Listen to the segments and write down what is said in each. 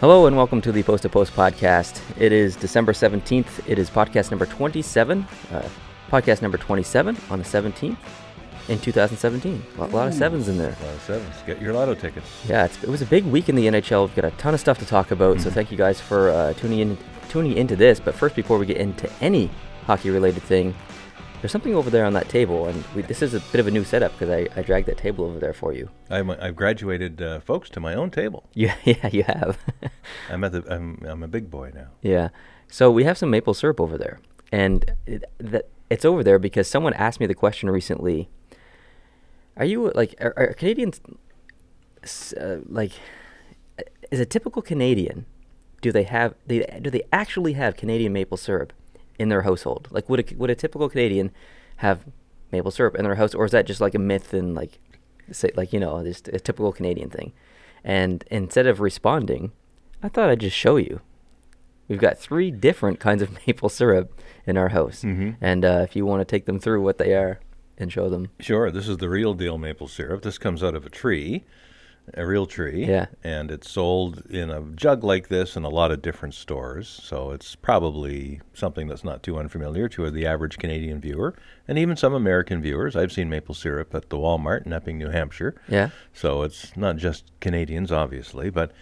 Hello and welcome to the Post to Post podcast. It is December 17th. It is podcast number 27, uh, podcast number 27 on the 17th in 2017. A lot, lot of sevens in there. A lot of sevens. Get your lotto tickets. Yeah, it's, it was a big week in the NHL. We've got a ton of stuff to talk about, so thank you guys for uh, tuning in tuning into this. But first, before we get into any hockey related thing, there's something over there on that table, and we, this is a bit of a new setup because I, I dragged that table over there for you. I'm, I've graduated uh, folks to my own table. Yeah, yeah, you have. I'm at the. I'm, I'm a big boy now. Yeah. So we have some maple syrup over there, and it, that it's over there because someone asked me the question recently. Are you like are, are Canadians uh, like is a typical Canadian? Do they have they do they actually have Canadian maple syrup in their household? Like would a, would a typical Canadian have maple syrup in their house, or is that just like a myth and like say like you know just a typical Canadian thing? And instead of responding, I thought I'd just show you. We've got three different kinds of maple syrup in our house, Mhm. and uh, if you want to take them through what they are and show them, Sure. This is the real deal maple syrup. This comes out of a tree, a real tree. Yeah. And it's sold in a jug like this in a lot of different stores. So it's probably something that's not too unfamiliar to the average Canadian viewer, and even some American viewers. I've seen maple syrup at the Walmart in Epping, New Hampshire. yeah, So it's not just Canadians, obviously, but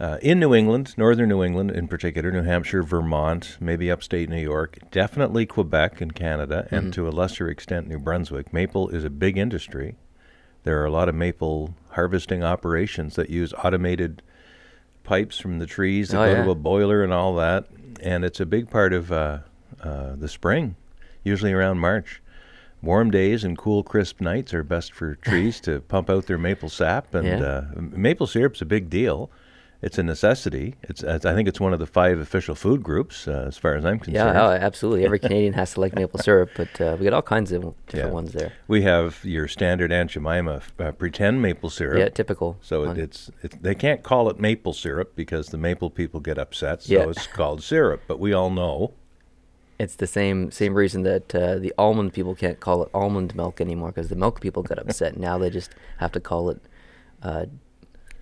uh, in New England, northern New England in particular, New Hampshire, Vermont, maybe upstate New York, definitely Quebec in Canada, and to a lesser extent New Brunswick, maple is a big industry. There are a lot of maple harvesting operations that use automated pipes from the trees that Oh, go yeah. to a boiler and all that, and it's a big part of uh, uh, the spring, usually around March. Warm days and cool, crisp nights are best for trees to pump out their maple sap, and Yeah. uh, maple syrup's a big deal. It's a necessity. It's, I think it's one of the five official food groups, uh, as far as I'm concerned. yeah, oh, absolutely. Every Canadian has to like maple syrup, but uh, we got all kinds of different Yeah. ones there. We have your standard Aunt Jemima uh, pretend maple syrup. Yeah, typical. So it, it's, it's they can't call it maple syrup because the maple people get upset. So Yeah. it's called syrup. But we all know It's the same same reason that uh, the almond people can't call it almond milk anymore because the milk people got upset. now they just have to call it uh,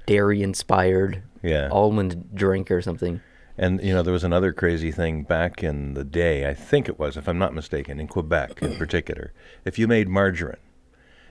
dairy inspired Yeah. almond drink or something. And you know, there was another crazy thing back in the day. I think it was, if I'm not mistaken, in Quebec in particular. If you made margarine,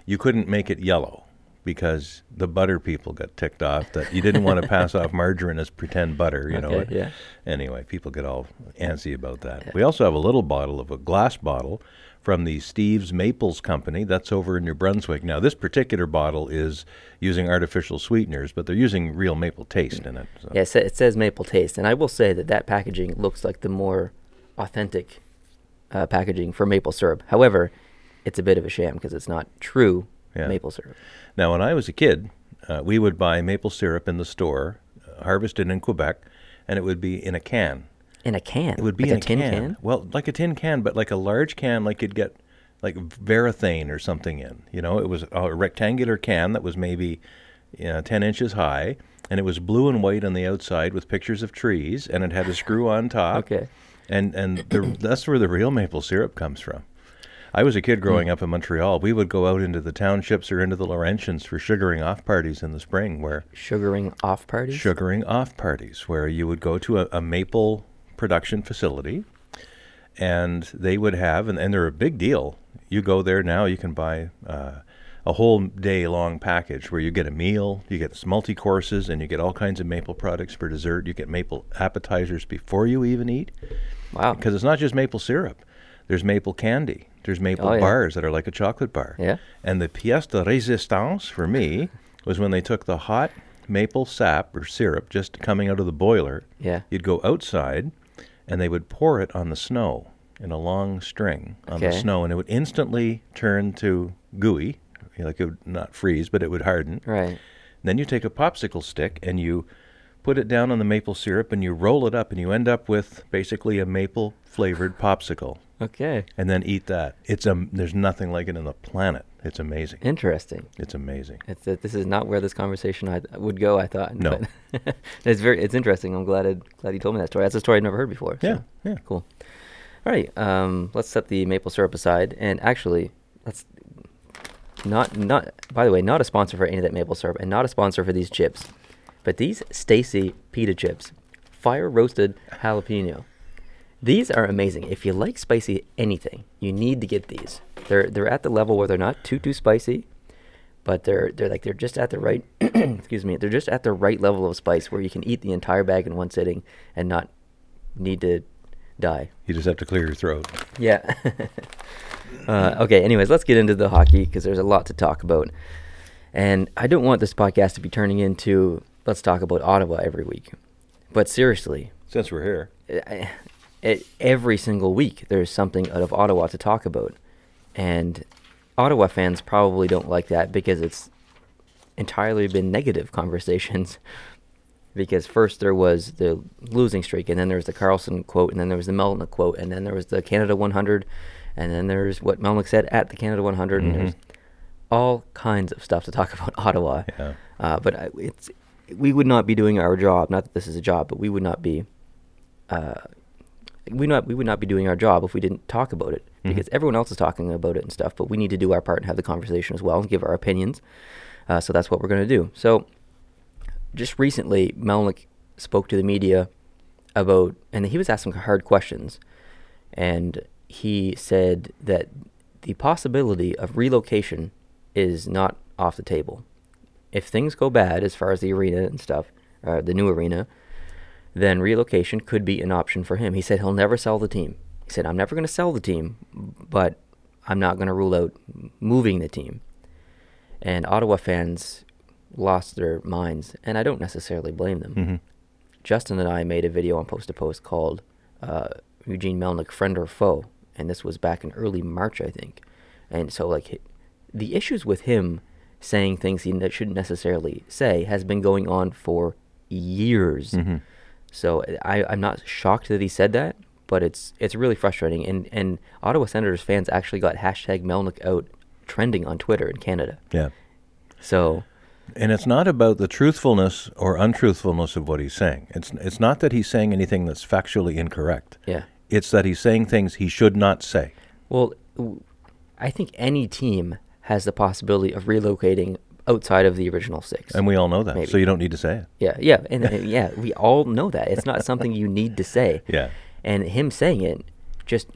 you couldn't make it yellow because the butter people got ticked off that you didn't want to pass off margarine as pretend butter. You know. Yeah. Anyway, people get all antsy about that. We also have a little bottle of a glass bottle from the Steve's Maples Company. That's over in New Brunswick. Now, this particular bottle is using artificial sweeteners, but they're using real maple taste in it. So. Yeah, it, it says maple taste, and I will say that that packaging looks like the more authentic uh, packaging for maple syrup. However, it's a bit of a sham because it's not true Yeah. maple syrup. Now, when I was a kid, uh, we would buy maple syrup in the store, uh, harvested in Quebec, and it would be in a can. In a can. It would be like in a tin can. Well, like a tin can, but like a large can, like you'd get like Varathane or something in. You know, it was a rectangular can that was maybe you know, 10 inches high, and it was blue and white on the outside with pictures of trees, and it had a screw on top. Okay. And and the, that's where the real maple syrup comes from. I was a kid Hmm. growing up in Montreal. We would go out into the townships or into the Laurentians for sugaring off parties in the spring, where Sugaring off parties. sugaring off parties where you would go to a, a maple production facility and they would have and, and they're a big deal you go there now you can buy uh, a whole day long package where you get a meal you get multi courses and you get all kinds of maple products for dessert you get maple appetizers before you even eat Wow. because it's not just maple syrup there's maple candy there's maple Oh, yeah. bars that are like a chocolate bar Yeah. and the pièce de résistance for me was when they took the hot maple sap or syrup just coming out of the boiler. Yeah. You'd go outside and they would pour it on the snow in a long string on the snow and it would instantly turn to gooey. Like it would not freeze, but it would harden. Right. Then you take a popsicle stick and you put it down on the maple syrup and you roll it up and you end up with basically a maple flavored popsicle Okay. and then eat that. It's a there's nothing like it on the planet. It's amazing. Interesting. It's amazing. It's that this is not where this conversation I would go. I thought. No. but it's very. It's interesting. I'm glad. I, glad you told me that story. That's a story I'd never heard before. so Yeah, yeah. Cool. All right. Um, let's set the maple syrup aside, and actually, let's not not. By the way, not a sponsor for any of that maple syrup, and not a sponsor for these chips. but these Stacy pita chips, fire roasted jalapeno, these are amazing. If you like spicy anything, you need to get these. They're they're at the level where they're not too too spicy, but they're they're like they're just at the right excuse me they're just at the right level of spice where you can eat the entire bag in one sitting and not need to die. You just have to clear your throat. Yeah. uh, okay. Anyways, let's get into the hockey because there's a lot to talk about, and I don't want this podcast to be turning into let's talk about Ottawa every week. But seriously, Since we're here, I- it, every single week there's something out of Ottawa to talk about, and Ottawa fans probably don't like that because it's entirely been negative conversations. because first there was the losing streak, and then there was the Karlsson quote, and then there was the Melnyk quote, and then there was the Canada 100, and then there's what Melnyk said at the Canada 100, and there's all kinds of stuff to talk about Ottawa. Yeah. Uh, but I- it's we would not be doing our job. Not that this is a job, but we would not be. Uh, we not we would not be doing our job if we didn't talk about it because everyone else is talking about it and stuff. But we need to do our part and have the conversation as well and give our opinions. Uh, so that's what we're going to do. So just recently, Melnyk spoke to the media about, and he was asking hard questions, and he said that the possibility of relocation is not off the table. If things go bad as far as the arena and stuff, uh, the new arena, then relocation could be an option for him. He said he'll never sell the team. He said, I'm never going to sell the team, but I'm not going to rule out moving the team. And Ottawa fans lost their minds, and I don't necessarily blame them. Mm-hmm. Justin and I made a video on Post to Post called uh, Eugene Melnyk, Friend or Foe, and this was back in early March, I think. And so, like, the issues with him saying things he shouldn't necessarily say has been going on for years. Mhm. So I, I'm not shocked that he said that, but it's it's really frustrating. And and Ottawa Senators fans actually got hashtag Melnyk out trending on Twitter in Canada. yeah. So And it's not about the truthfulness or untruthfulness of what he's saying. It's it's not that he's saying anything that's factually incorrect. yeah. It's that he's saying things he should not say. Well, I think any team has the possibility of relocating outside of the original six. And we all know that. Maybe. So you don't need to say it. yeah, yeah, and, and yeah, we all know that it's not something you need to say. Yeah. And him saying it, just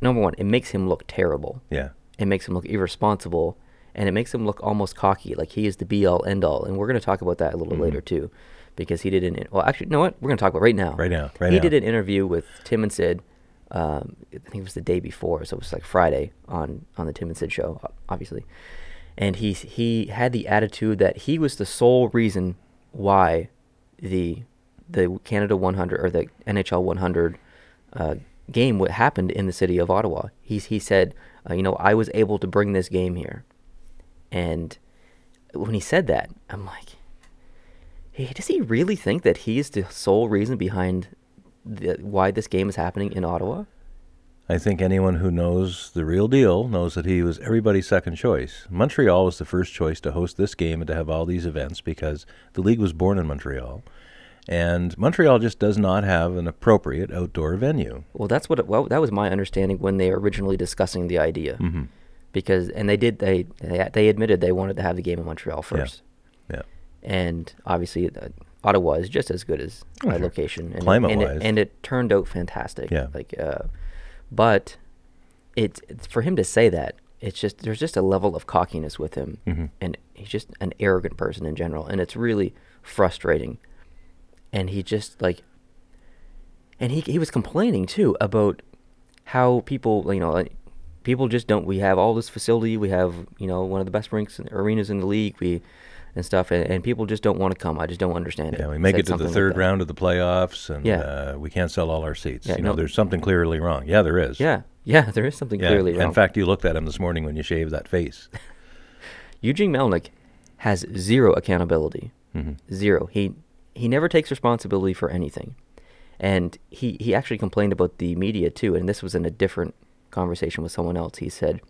number one, it makes him look terrible. Yeah. It makes him look irresponsible, and it makes him look almost cocky, like he is the be all end all. And we're going to talk about that a little later too, because he did an well, actually, you know what? We're going to talk about right now. Right now, right he now. did an interview with Tim and Sid. Um, I think it was the day before, so it was like Friday on on the Tim and Sid show, obviously. And he he had the attitude that he was the sole reason why the the Canada 100 or the NHL 100 uh, game what happened in the city of Ottawa. He he said, uh, you know, I was able to bring this game here, and when he said that, I'm like, hey, does he really think that he is the sole reason behind the, why this game is happening in Ottawa? I think anyone who knows the real deal knows that he was everybody's second choice. Montreal was the first choice to host this game and to have all these events because the league was born in Montreal. And Montreal just does not have an appropriate outdoor venue. Well, that's what. It, well, that was my understanding when they were originally discussing the idea, Mhm. because and they did they they, they admitted they wanted to have the game in Montreal first. Yeah. and obviously uh, Ottawa is just as good as Oh, sure. location, and, Climate-wise. and, it, and it turned out fantastic. Yeah. like, uh, but it it's for him to say that it's just there's just a level of cockiness with him, Mhm. and he's just an arrogant person in general, and it's really frustrating. And he just like, and he he was complaining too about how people you know like, people just don't we have all this facility we have you know one of the best rinks and arenas in the league we and stuff and, and people just don't want to come i just don't understand it Yeah, we make it to the third that. round of the playoffs, and Yeah. uh, we can't sell all our seats. Yeah, you know, no- there's something clearly wrong. Yeah, there is. yeah yeah there is something Yeah. clearly wrong In fact, you looked at him this morning when you shaved that face. eugene melnyk has zero accountability Mhm. zero he he never takes responsibility for anything and he he actually complained about the media too and this was in a different conversation with someone else he said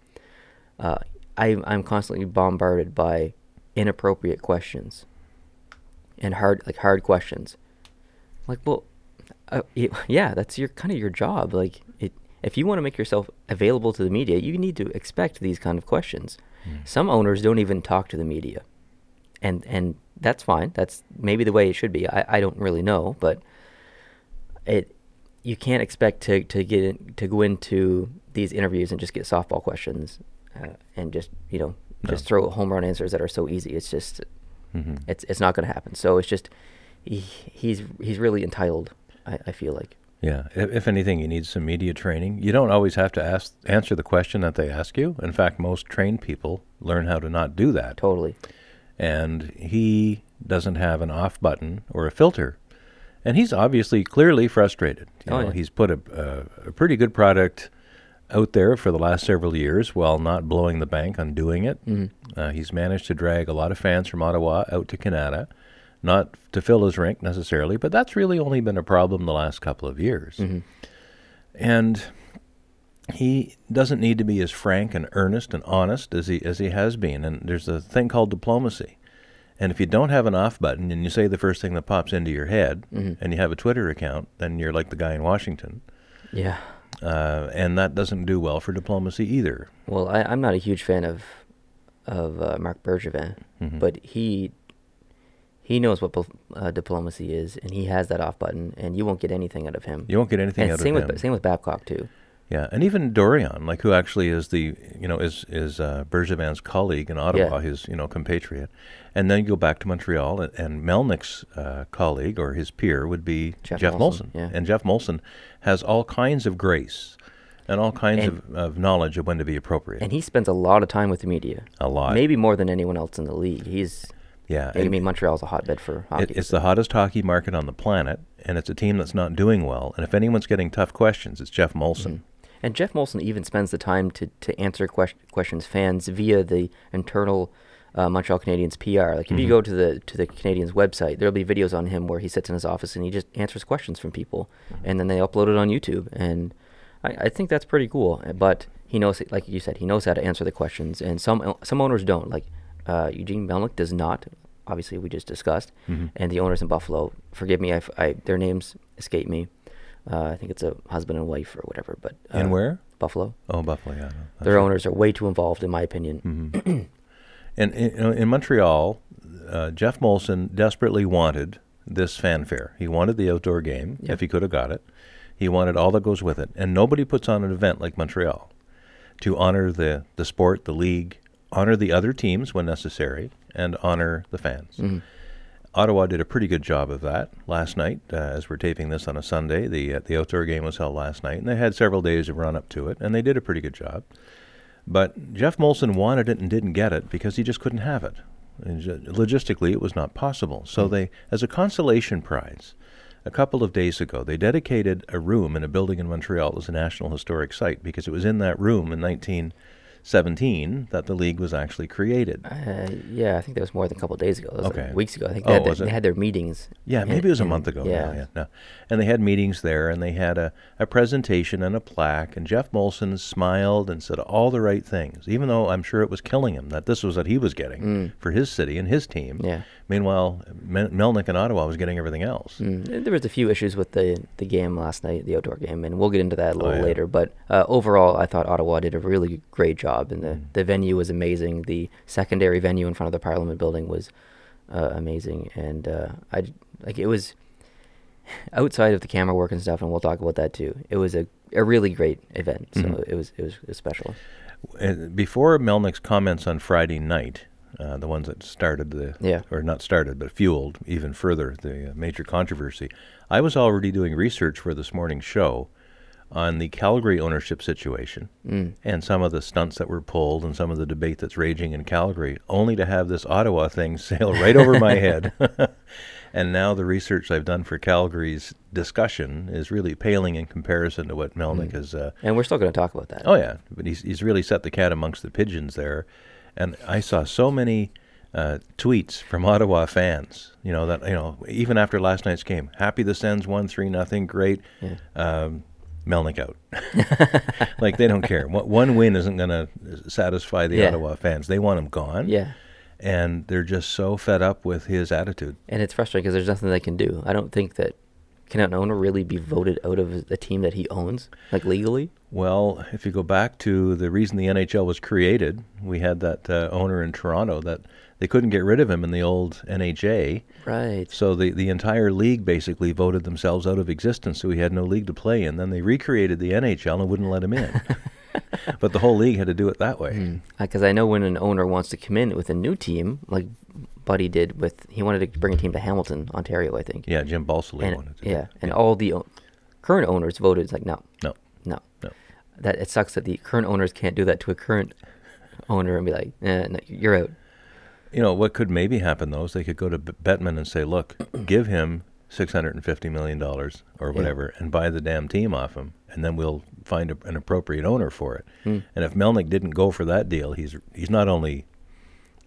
uh, I, i'm constantly bombarded by inappropriate questions and hard like hard questions. Like well uh, y- yeah that's your kind of your job. Like it if you want to make yourself available to the media you need to expect these kind of questions. Some owners don't even talk to the media. And and that's fine. That's maybe the way it should be. I, I don't really know, but it you can't expect to to get in, to go into these interviews and just get softball questions uh, and just you know just throw home run answers that are so easy. It's just hmm it's it's not going to happen. So it's just he, he's he's really entitled. I, I feel like Yeah. If, if anything, you need some media training. You don't always have to ask answer the question that they ask you. In fact, most trained people learn how to not do that. totally. And he doesn't have an off button or a filter. And he's obviously clearly frustrated. You Oh, know, yeah. He's put a, a, a pretty good product out there for the last several years while not blowing the bank on doing it. Mhm. Uh, he's managed to drag a lot of fans from Ottawa out to Kanata, not to fill his rink necessarily, but that's really only been a problem the last couple of years. hmm And he doesn't need to be as frank and earnest and honest as he as he has been. And there's a thing called diplomacy. And if you don't have an off button and you say the first thing that pops into your head, Mhm. and you have a Twitter account, then you're like the guy in Washington. Yeah. Uh, and that doesn't do well for diplomacy either. Well, I, I'm not a huge fan of of uh, Marc Bergevin, Mhm. but he he knows what uh, diplomacy is, and he has that off button, and you won't get anything out of him. You won't get anything and out same of with him. same with Babcock too. Yeah, and even Dorion, like who actually is the you know is is uh, Bergevin's colleague in Ottawa, Yeah. his you know compatriot, and then you go back to Montreal, and, and Melnyk's uh, colleague or his peer would be Jeff Jeff, Molson, Molson, yeah. and Jeff Molson has all kinds of grace and all kinds And- of, of knowledge of when to be appropriate. And he spends a lot of time with the media, a lot, maybe more than anyone else in the league. He's yeah. I mean Montreal's a hotbed for hockey. it, it's the hottest hockey market on the planet, and it's a team that's not doing well. And if anyone's getting tough questions, it's Jeff Molson. Mhm. And Jeff Molson even spends the time to, to answer ques- questions fans via the internal uh, Montreal Canadiens PR. Like if you Mhm. go to the to the Canadiens website, there'll be videos on him where he sits in his office and he just answers questions from people, and then they upload it on YouTube. And I, I think that's pretty cool. Uh, But he knows, like you said, he knows how to answer the questions, and some some owners don't. Like uh, Eugene Melnyk does not. Obviously, we just discussed, Mhm. and the owners in Buffalo. Forgive me, I, I- their names escape me. Uh, I think it's a husband and wife or whatever. But uh, And where? Buffalo. Oh, Buffalo. Yeah, no, Their right. owners are way too involved, in my opinion. hmm and in, in Montreal, uh, Jeff Molson desperately wanted this fanfare. He wanted the outdoor game Yep. if he could have got it. He wanted all that goes with it, and nobody puts on an event like Montreal to honor the the sport, the league, honor the other teams when necessary, and honor the fans. Mhm. Ottawa did a pretty good job of that last night. Uh, as we're taping this on a Sunday, the uh, the outdoor game was held last night, and they had several days of run up to it, and they did a pretty good job. But Jeff Molson wanted it and didn't get it because he just couldn't have it. Ju- logistically, it was not possible. So they, as a consolation prize, a couple of days ago, they dedicated a room in a building in Montreal as a National Historic Site because it was in that room in 1917 that the league was actually created. Uh, yeah, I think that was more than a couple of days ago. Was like Okay. weeks ago. I think Oh, they, had, their- it? they had their meetings. Yeah, in- maybe it was a month ago. Yeah. yeah, no. And they had meetings there, and they had a, a presentation and a plaque. And Jeff Molson smiled and said all the right things, even though I'm sure it was killing him that this was what he was getting Mm. for his city and his team. Yeah. Meanwhile, Mel- Melnyk and Ottawa was getting everything else. Mm. There was a few issues with the, the game last night, the outdoor game, and we'll get into that a Oh, little yeah. later. But uh, overall, I thought Ottawa did a really great job, and the, Mm. the venue was amazing. The secondary venue in front of the Parliament building was uh, amazing, and uh, I like it was outside of the camera work and stuff, and we'll talk about that too. It was a, a really great event, so Mhm. it was it was, special. Before Melnyk's comments on Friday night, uh, the ones that started the, Yeah. or not started, but fueled even further the uh, major controversy, I was already doing research for this morning's show on the Calgary ownership situation Mm. and some of the stunts that were pulled and some of the debate that's raging in Calgary, only to have this Ottawa thing sail right over my head. and now the research I've done for Calgary's discussion is really paling in comparison to what Melnyk Mm. has. Uh, And we're still going to talk about that. oh yeah, but he's he's really set the cat amongst the pigeons there, and I saw so many. Uh, tweets from Ottawa fans, you know that you know even after last night's game, happy the Sens won three nothing, great. Yeah. Um, Melnyk out. like they don't care. One, win isn't going to satisfy the Yeah. Ottawa fans. They want him gone. Yeah. And they're just so fed up with his attitude. And it's frustrating because there's nothing they can do. I don't think that can an owner really be voted out of the team that he owns, like legally? Well, if you go back to the reason the NHL was created, we had that uh, owner in Toronto that they couldn't get rid of him in the old NHA. Right. So the, the entire league basically voted themselves out of existence, so he had no league to play in. Then they recreated the NHL and wouldn't let him in. but the whole league had to do it that way. Because I know when an owner wants to come in with a new team, like Buddy did with, he wanted to bring a team to Hamilton, Ontario, I think. Yeah, Jim Balsillie wanted to. yeah, and all the o- current owners voted. It's like no, No, no, no. That it sucks that the current owners can't do that to a current owner and be like, eh, no, you're out. You know, what could maybe happen, though, is they could go to B- Bettman and say, look, give him $650 million or whatever and buy the damn team off him, and then we'll find a, an appropriate owner for it. Hmm. And if Melnyk didn't go for that deal, he's he's not only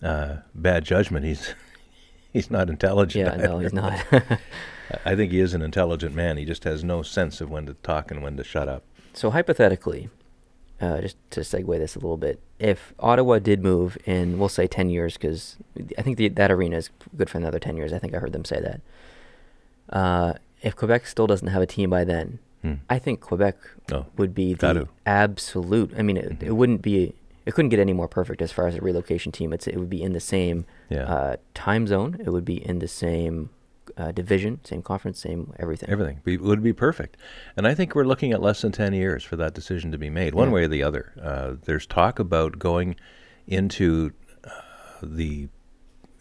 uh, bad judgment, he's he's not intelligent. Yeah, no, he's not. I think he is an intelligent man. He just has no sense of when to talk and when to shut up. so hypothetically, uh, just to segue this a little bit, if Ottawa did move in, we'll say ten years, because I think the, that arena is good for another ten years. I think I heard them say that. Uh, if Quebec still doesn't have a team by then, Hmm. I think Quebec No, would be the absolute. I mean, it, Mhm. it wouldn't be. It couldn't get any more perfect as far as a relocation team. It's it would be in the same Yeah. uh, time zone. It would be in the same uh, division, same conference, same everything. Everything be, would be perfect. And I think we're looking at less than 10 years for that decision to be made, one Yeah. way or the other. Uh, there's talk about going into uh, the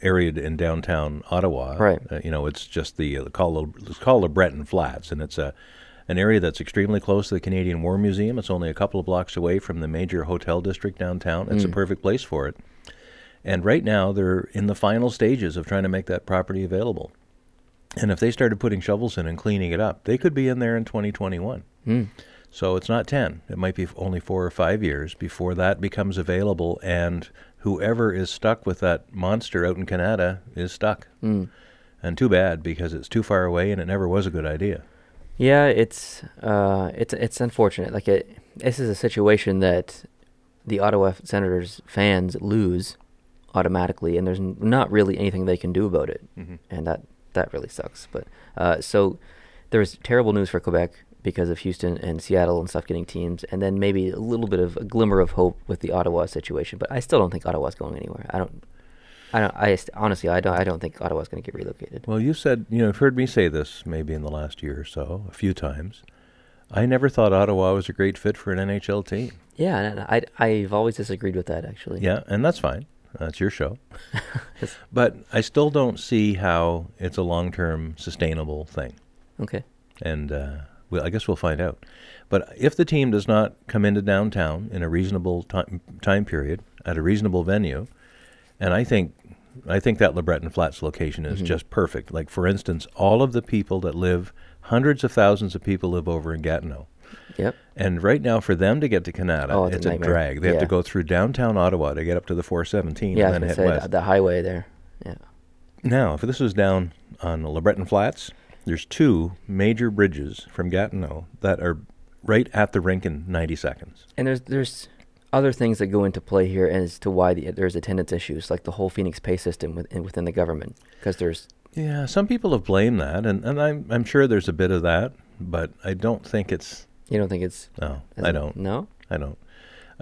area in downtown Ottawa. Right. Uh, you know, it's just the, uh, called, it's called LeBreton Flats, and it's a, an area that's extremely close to the Canadian War Museum. It's only a couple of blocks away from the major hotel district downtown. It's a Mm. perfect place for it. And right now, they're in the final stages of trying to make that property available. And if they started putting shovels in and cleaning it up, they could be in there in 2021. Mm. So it's not 10. It might be only four or five years before that becomes available. And whoever is stuck with that monster out in Kanata is stuck. Mm. And too bad because it's too far away and it never was a good idea. Yeah, it's uh, it's it's unfortunate. Like it, this is a situation that the Ottawa Senators fans lose automatically, and there's n- not really anything they can do about it, Mhm. and that that really sucks. But uh, so there's terrible news for Quebec because of Houston and Seattle and stuff getting teams, and then maybe a little bit of a glimmer of hope with the Ottawa situation. But I still don't think Ottawa's going anywhere. I don't. I don't. I st- honestly, I don't. I don't think Ottawa's going to get relocated. Well, you said, you know, you've heard me say this maybe in the last year or so, a few times. I never thought Ottawa was a great fit for an NHL team. Yeah, and I, I've always disagreed with that actually. Yeah, and that's fine. That's your show. Yes. But I still don't see how it's a long term sustainable thing. Okay. And uh, well, I guess we'll find out. But if the team does not come into downtown in a reasonable time, time period at a reasonable venue, and I think I think that LeBreton Flats location is Mhm. just perfect. Like for instance, all of the people that live, hundreds of thousands of people live over in Gatineau. Yep. And right now, for them to get to Kanata, Oh, it's a it's a, nightmare. drag. They have to go through downtown Ottawa to get up to the 417 Yeah, and then say west. the, the highway there. Yeah. Now, if this was down on the LeBreton Flats, there's two major bridges from Gatineau that are right at the rink in 90 seconds. And there's there's other things that go into play here as to why the, there's attendance issues, like the whole Phoenix pay system within within the government, because there's Yeah, some people have blamed that, and, and I'm, I'm sure there's a bit of that, but I don't think it's. you don't think it's No, I don't. No. I don't.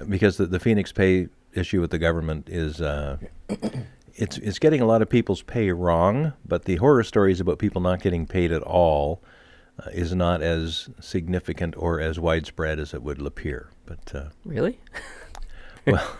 Because the, the Phoenix pay issue with the government is. Uh, it's, it's getting a lot of people's pay wrong, but the horror stories about people not getting paid at all uh, is not as significant or as widespread as it would appear. But uh, Really? well,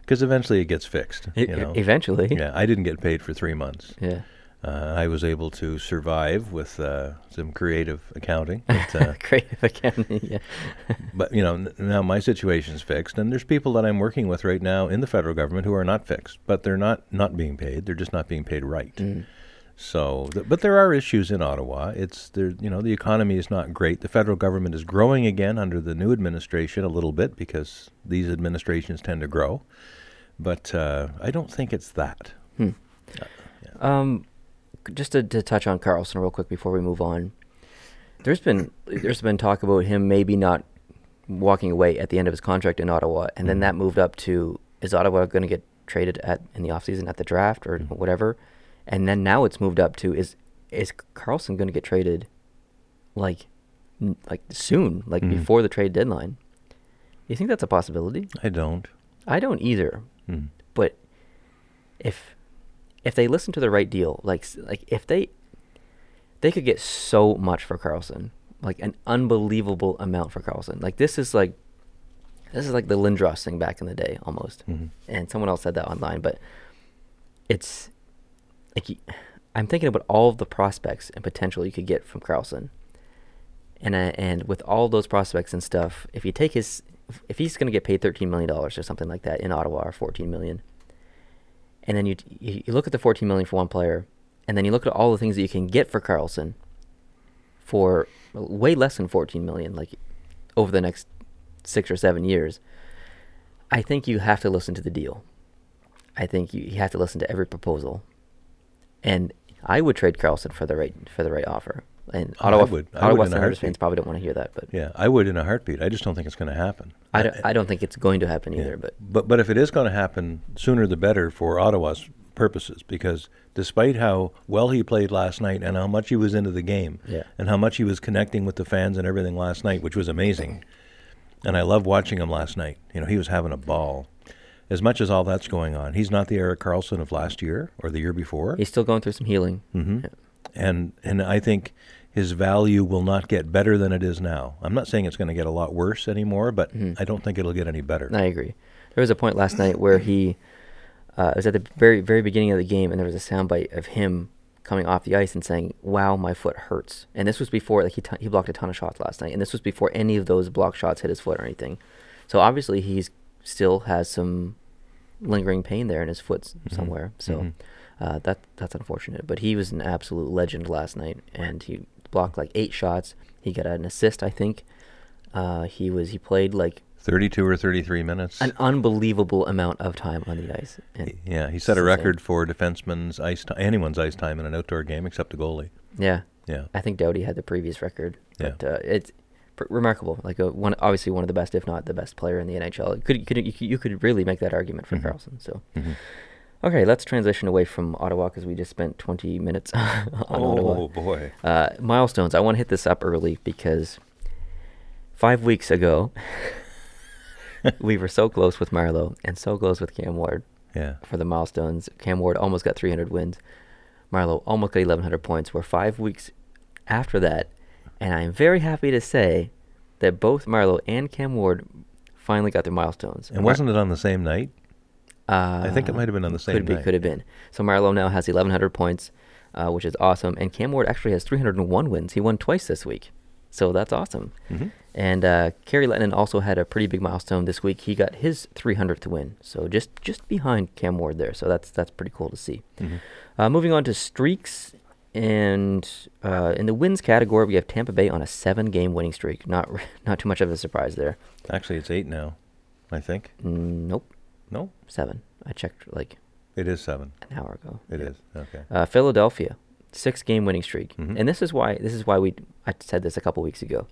because eventually it gets fixed. E- You know? eventually. Yeah, I didn't get paid for three months. Yeah. Uh, I was able to survive with uh, some creative accounting. But, uh, Creative accounting, Yeah. but you know, n- now my situation's fixed, and there's people that I'm working with right now in the federal government who are not fixed, but they're not not being paid. They're just not being paid right. Mm. So, th- but there are issues in Ottawa. It's there. You know, the economy is not great. The federal government is growing again under the new administration a little bit because these administrations tend to grow. But uh, I don't think it's that. Hmm. Uh, yeah. Um, just to, to touch on Karlsson real quick before we move on. There's been there's been talk about him maybe not walking away at the end of his contract in Ottawa, and then Mhm. that moved up to is Ottawa going to get traded at in the offseason at the draft or Mhm. whatever, and then now it's moved up to is is Karlsson going to get traded like n- like soon, like Mhm. before the trade deadline. You think that's a possibility? I don't. I don't either. Mm. But if if they listen to the right deal, like like if they they could get so much for Karlsson, like an unbelievable amount for Karlsson. Like this is like this is like the Lindros thing back in the day almost. Mhm. And someone else said that online, but it's like I'm thinking about all of the prospects and potential you could get from Karlsson. And uh, and with all those prospects and stuff, if you take his if- he's going to get paid 13 million dollars or something like that in Ottawa or 14 million, and then you, you you look at the 14 million for one player, and then you look at all the things that you can get for Karlsson for way less than 14 million, like over the next six or seven years. I think you have to listen to the deal. I think you, you have to listen to every proposal, and I would trade Karlsson for the right for the right offer. And I Ottawa, would. I Ottawa would Senators fans probably don't want to hear that, but Yeah, I would in a heartbeat. I just don't think it's going to happen. I don't, I don't think it's going to happen Yeah. either. But but but if it is going to happen, sooner the better for Ottawa's purposes. Because despite how well he played last night and how much he was into the game, Yeah. and how much he was connecting with the fans and everything last night, which was amazing, and I loved watching him last night. You know, he was having a ball. As much as all that's going on, he's not the Erik Karlsson of last year or the year before. he's still going through some healing. hmm Yeah. And and I think his value will not get better than it is now. I'm not saying it's going to get a lot worse anymore, but Mhm. I don't think it'll get any better. I agree. There was a point last night where he uh, it was at the very very beginning of the game, and there was a soundbite of him coming off the ice and saying, "Wow, my foot hurts." And this was before like he t- he blocked a ton of shots last night, and this was before any of those block shots hit his foot or anything. So obviously he's still has some lingering pain there in his foot Mhm. somewhere. So Mhm. uh, that that's unfortunate. But he was an absolute legend last night, and he blocked like eight shots. He got an assist, I think. Uh, he was he played like 32 or 33 minutes. an unbelievable amount of time on the ice. And yeah, he set a it's insane. record for defenseman's ice anyone's ice time in an outdoor game except a goalie. Yeah, Yeah. I think Doughty had the previous record. Yeah. But uh, it's remarkable. Like a, one, obviously one of the best, if not the best player in the NHL. You could you could you could, really make that argument for Mhm. Karlsson. So Mhm. okay, let's transition away from Ottawa because we just spent 20 minutes on Oh Ottawa. Oh boy. Uh, milestones. I want to hit this up early because five weeks ago we were so close with Marleau and so close with Cam Ward. Yeah. for the milestones. Cam Ward almost got 300 wins. Marleau almost got 1,100 points. We're five weeks after that, and I'm very happy to say that both Marleau and Cam Ward finally got their milestones. And wasn't it on the same night? Uh, I think it might have been on the same Could be, night. could have been. So Marleau now has 1,100 points, uh, which is awesome. And Cam Ward actually has 301 wins. He won twice this week, so that's awesome. hmm And uh, Kari Lehtonen also had a pretty big milestone this week. He got his 300th win, so just just behind Cam Ward there. So that's that's pretty cool to see. hmm Uh, moving on to streaks, and uh, in the wins category, we have Tampa Bay on a seven-game winning streak. Not not too much of a surprise there. Actually, it's eight now. I think. Nope, No, seven. I checked like it is seven. an hour ago. It Yeah. is okay. Uh, Philadelphia, six-game winning streak, Mhm. and this is why this is why we I said this a couple weeks ago.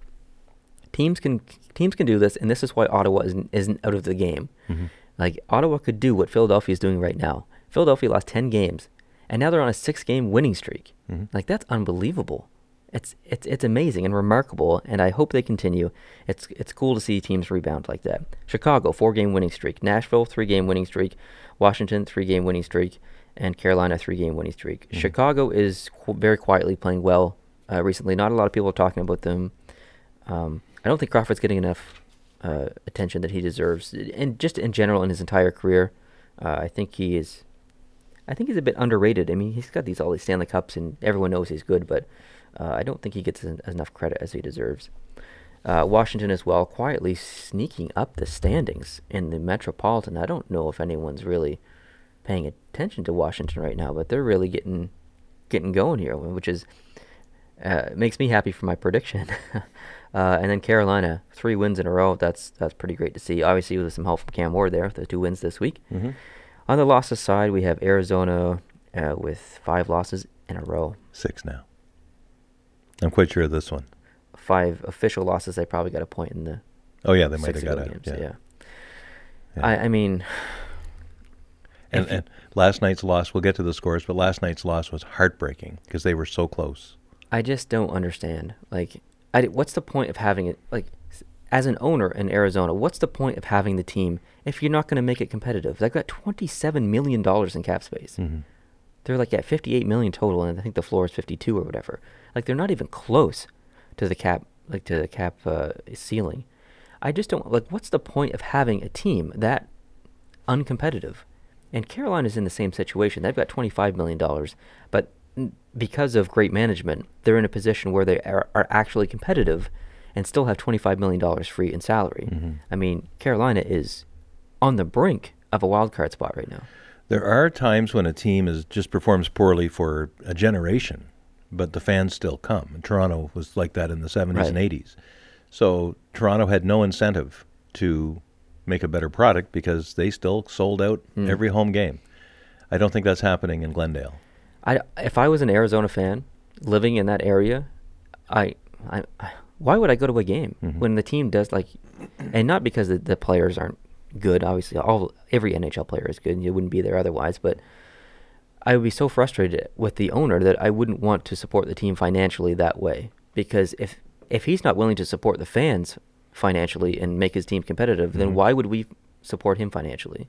Teams can teams can do this, and this is why Ottawa isn't isn't out of the game. hmm Like Ottawa could do what Philadelphia is doing right now. Philadelphia lost ten games, and now they're on a six-game winning streak. hmm Like that's unbelievable. It's it's it's amazing and remarkable, and I hope they continue. It's it's cool to see teams rebound like that. Chicago four game winning streak, Nashville three game winning streak, Washington three game winning streak, and Carolina three game winning streak. Mhm. Chicago is qu- very quietly playing well uh, recently. Not a lot of people are talking about them. Um, I don't think Crawford's getting enough uh, attention that he deserves, and just in general in his entire career, uh, I think he is. I think he's a bit underrated. I mean, he's got these all these Stanley Cups, and everyone knows he's good, but uh, I don't think he gets en- enough credit as he deserves. Uh, Washington as well, quietly sneaking up the standings in the Metropolitan. I don't know if anyone's really paying attention to Washington right now, but they're really getting getting going here, which is uh, makes me happy for my prediction. uh, and then Carolina, three wins in a row. That's that's pretty great to see. Obviously, with some help from Cam Ward there, the two wins this week. hmm On the losses side, we have Arizona uh, with five losses in a row. Six now. I'm quite sure of this one. Five official losses. They probably got a point in the Oh yeah, they might have got it. games. Yeah. Yeah. Yeah. I, I mean, And, you- and last night's loss, we'll get to the scores, but last night's loss was heartbreaking because they were so close. I just don't understand. Like, I, what's the point of having it like as an owner in Arizona? What's the point of having the team if you're not going to make it competitive? They've got 27 million dollars in cap space. Mhm. They're like at 58 million total, and I think the floor is 52 or whatever. Like they're not even close to the cap, like to the cap uh, ceiling. I just don't like. What's the point of having a team that uncompetitive? And Carolina's in the same situation. They've got 25 million dollars, but because of great management, they're in a position where they are, are actually competitive, and still have 25 million dollars free in salary. Mhm. I mean, Carolina is on the brink of a wild card spot right now. There are times when a team is just performs poorly for a generation, but the fans still come. And Toronto was like that in the 70s and 80s. So Toronto had no incentive to make a better product because they still sold out Mm. every home game. I don't think that's happening in Glendale. I, if I was an Arizona fan living in that area, I, I, why would I go to a game Mhm. when the team does like, and not because the, the players aren't good. Obviously, all every NHL player is good, and you wouldn't be there otherwise. But I would be so frustrated with the owner that I wouldn't want to support the team financially that way. Because if if he's not willing to support the fans financially and make his team competitive, then Mhm. why would we support him financially?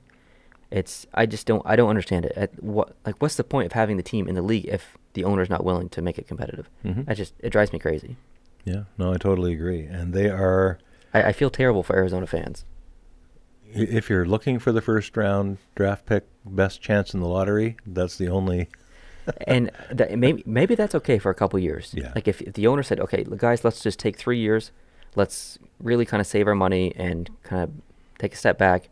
It's I just don't I don't understand it. At what like what's the point of having the team in the league if the owner's not willing to make it competitive? Mhm. I just it drives me crazy. Yeah, no, I totally agree. And they are, I, I feel terrible for Arizona fans. If you're looking for the first round draft pick, best chance in the lottery, that's the only. and that, maybe maybe that's okay for a couple years. Yeah. Like if, if the owner said, "Okay, guys, let's just take three years, let's really kind of save our money and kind of take a step back,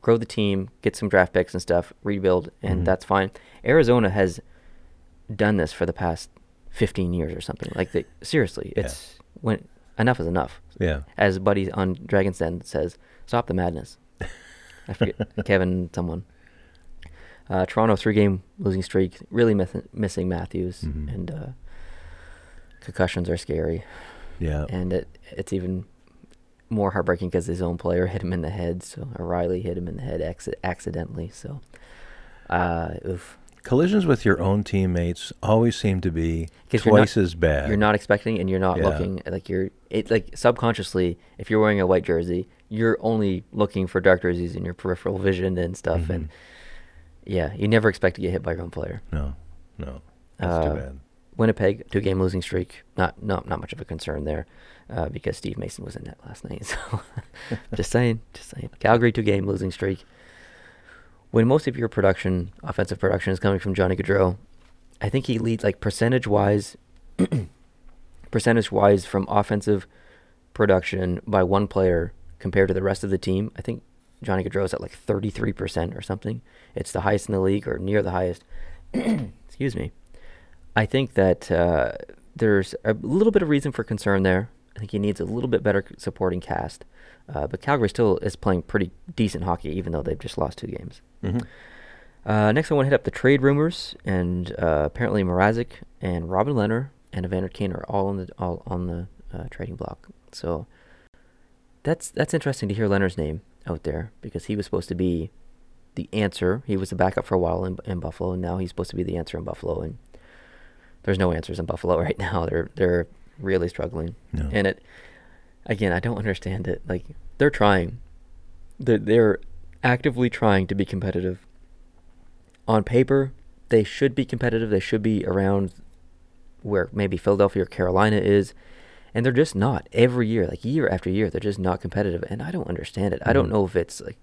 grow the team, get some draft picks and stuff, rebuild, and Mhm. that's fine." Arizona has done this for the past fifteen years or something. Like they, seriously, Yeah. it's when enough is enough. Yeah. As Buddy on Dragon's Den says, "Stop the madness." I forget Kevin someone. Uh, Toronto three game losing streak, really miss- missing Matthews, Mhm. and uh, concussions are scary. Yeah. And it it's even more heartbreaking because his own player hit him in the head. So O'Reilly hit him in the head acci- accidentally. So, uh, oof. Collisions with your own teammates always seem to be you're not- twice as bad. You're not expecting, and you're not Yeah. looking like you're it like subconsciously. If you're wearing a white jersey, you're only looking for dark jerseys in your peripheral vision and stuff. And Mhm. yeah, you never expect to get hit by your own player. No, no, that's Uh, too bad. Winnipeg two game losing streak. Not not not much of a concern there, uh, because Steve Mason was in that last night. So just saying, just saying. Calgary two game losing streak. When most of your production, offensive production, is coming from Johnny Gaudreau, I think he leads like percentage wise, percentage wise from offensive production by one player compared to the rest of the team. I think Johnny Gaudreau is at like thirty three percent or something. It's the highest in the league or near the highest. Excuse me. I think that uh, there's a little bit of reason for concern there. I think he needs a little bit better supporting cast. Uh, but Calgary still is playing pretty decent hockey, even though they've just lost two games. hmm Uh, next, I want to hit up the trade rumors, and uh, apparently Mrazek and Robin Lehner and Evander Kane are all on the all on the uh, trading block. So that's that's interesting to hear Lehner's name out there because he was supposed to be the answer. He was the backup for a while in, in Buffalo, and now he's supposed to be the answer in Buffalo. And there's no answers in Buffalo right now. They're they're really struggling. No. And it again, I don't understand it. Like they're trying, they're, they're actively trying to be competitive. On paper, they should be competitive. They should be around where maybe Philadelphia or Carolina is, and they're just not. Every year, like year after year, they're just not competitive, and I don't understand it. I don't Mhm. know if it's like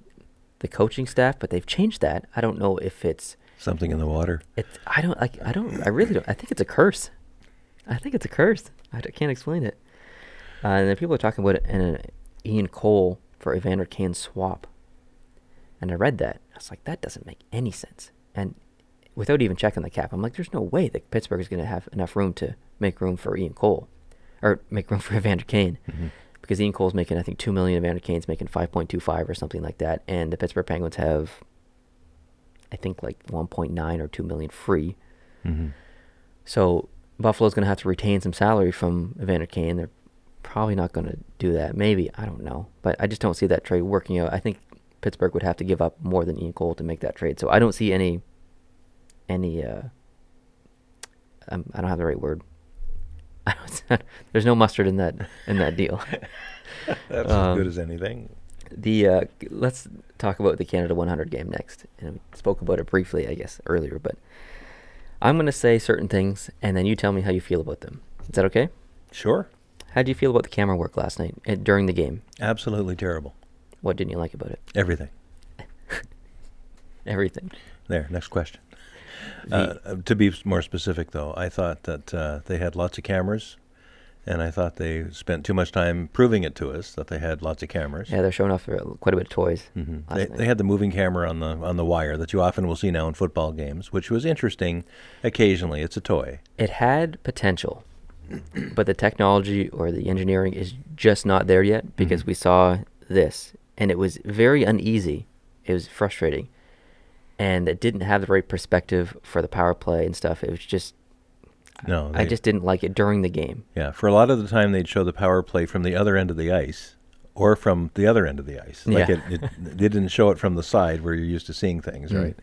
the coaching staff, but they've changed that. I don't know if it's Something in the water. it's I don't like I don't I really don't I think it's a curse. I think it's a curse. I can't explain it. Uh, and then people are talking about an, an Ian Cole for Evander Kane swap. And I read that. I was like, that doesn't make any sense. And without even checking the cap, I'm like, there's no way that Pittsburgh is going to have enough room to make room for Ian Cole, or make room for Evander Kane, Mhm. because Ian Cole's making I think two million, Evander Kane's making 5.25 or something like that, and the Pittsburgh Penguins have, I think like 1.9 or 2 million free. hmm So Buffalo's going to have to retain some salary from Evander Kane. They're probably not going to do that. Maybe I don't know, but I just don't see that trade working out. I think Pittsburgh would have to give up more than Ian Cole to make that trade. So I don't see any any. Uh, um, I don't have the right word. There's no mustard in that in that deal. That's as Um, good as anything. The uh, let's talk about the Canada 100 game next. And we spoke about it briefly, I guess, earlier. But I'm going to say certain things, and then you tell me how you feel about them. Is that okay? Sure. How do you feel about the camera work last night uh, during the game? Absolutely terrible. What didn't you like about it? Everything. Everything. There. Next question. Uh, uh, to be more specific, though, I thought that uh, they had lots of cameras, and I thought they spent too much time proving it to us that they had lots of cameras. Yeah, they're showing off uh, quite a bit of toys. hmm They, they had the moving camera on the on the wire that you often will see now in football games, which was interesting. Occasionally, it's a toy. It had potential, but the technology or the engineering is just not there yet because Mhm. we saw this and it was very uneasy. It was frustrating. And it didn't have the right perspective for the power play and stuff. It was just No, I just didn't like it during the game. Yeah, for a lot of the time they'd show the power play from the other end of the ice or from the other end of the ice. Like Yeah. it, it, they didn't show it from the side where you're used to seeing things, Mm. right?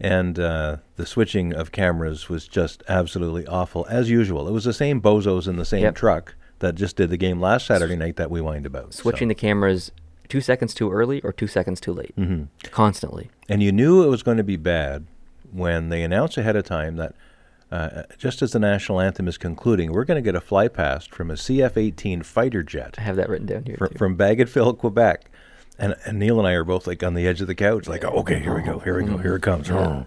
And uh, the switching of cameras was just absolutely awful, as usual. It was the same bozos in the same Yep. truck that just did the game last Saturday night that we whined about. Switching the cameras 2 seconds too early or 2 seconds too late. hmm Constantly. And you knew it was going to be bad when they announced ahead of time that uh, just as the national anthem is concluding, we're going to get a fly past from a CF-18 fighter jet. I have that written down here. from, too. from Bagotville, Quebec. And, and Neil and I are both like on the edge of the couch, like, oh, okay, here we go, here we go, here it comes. Yeah.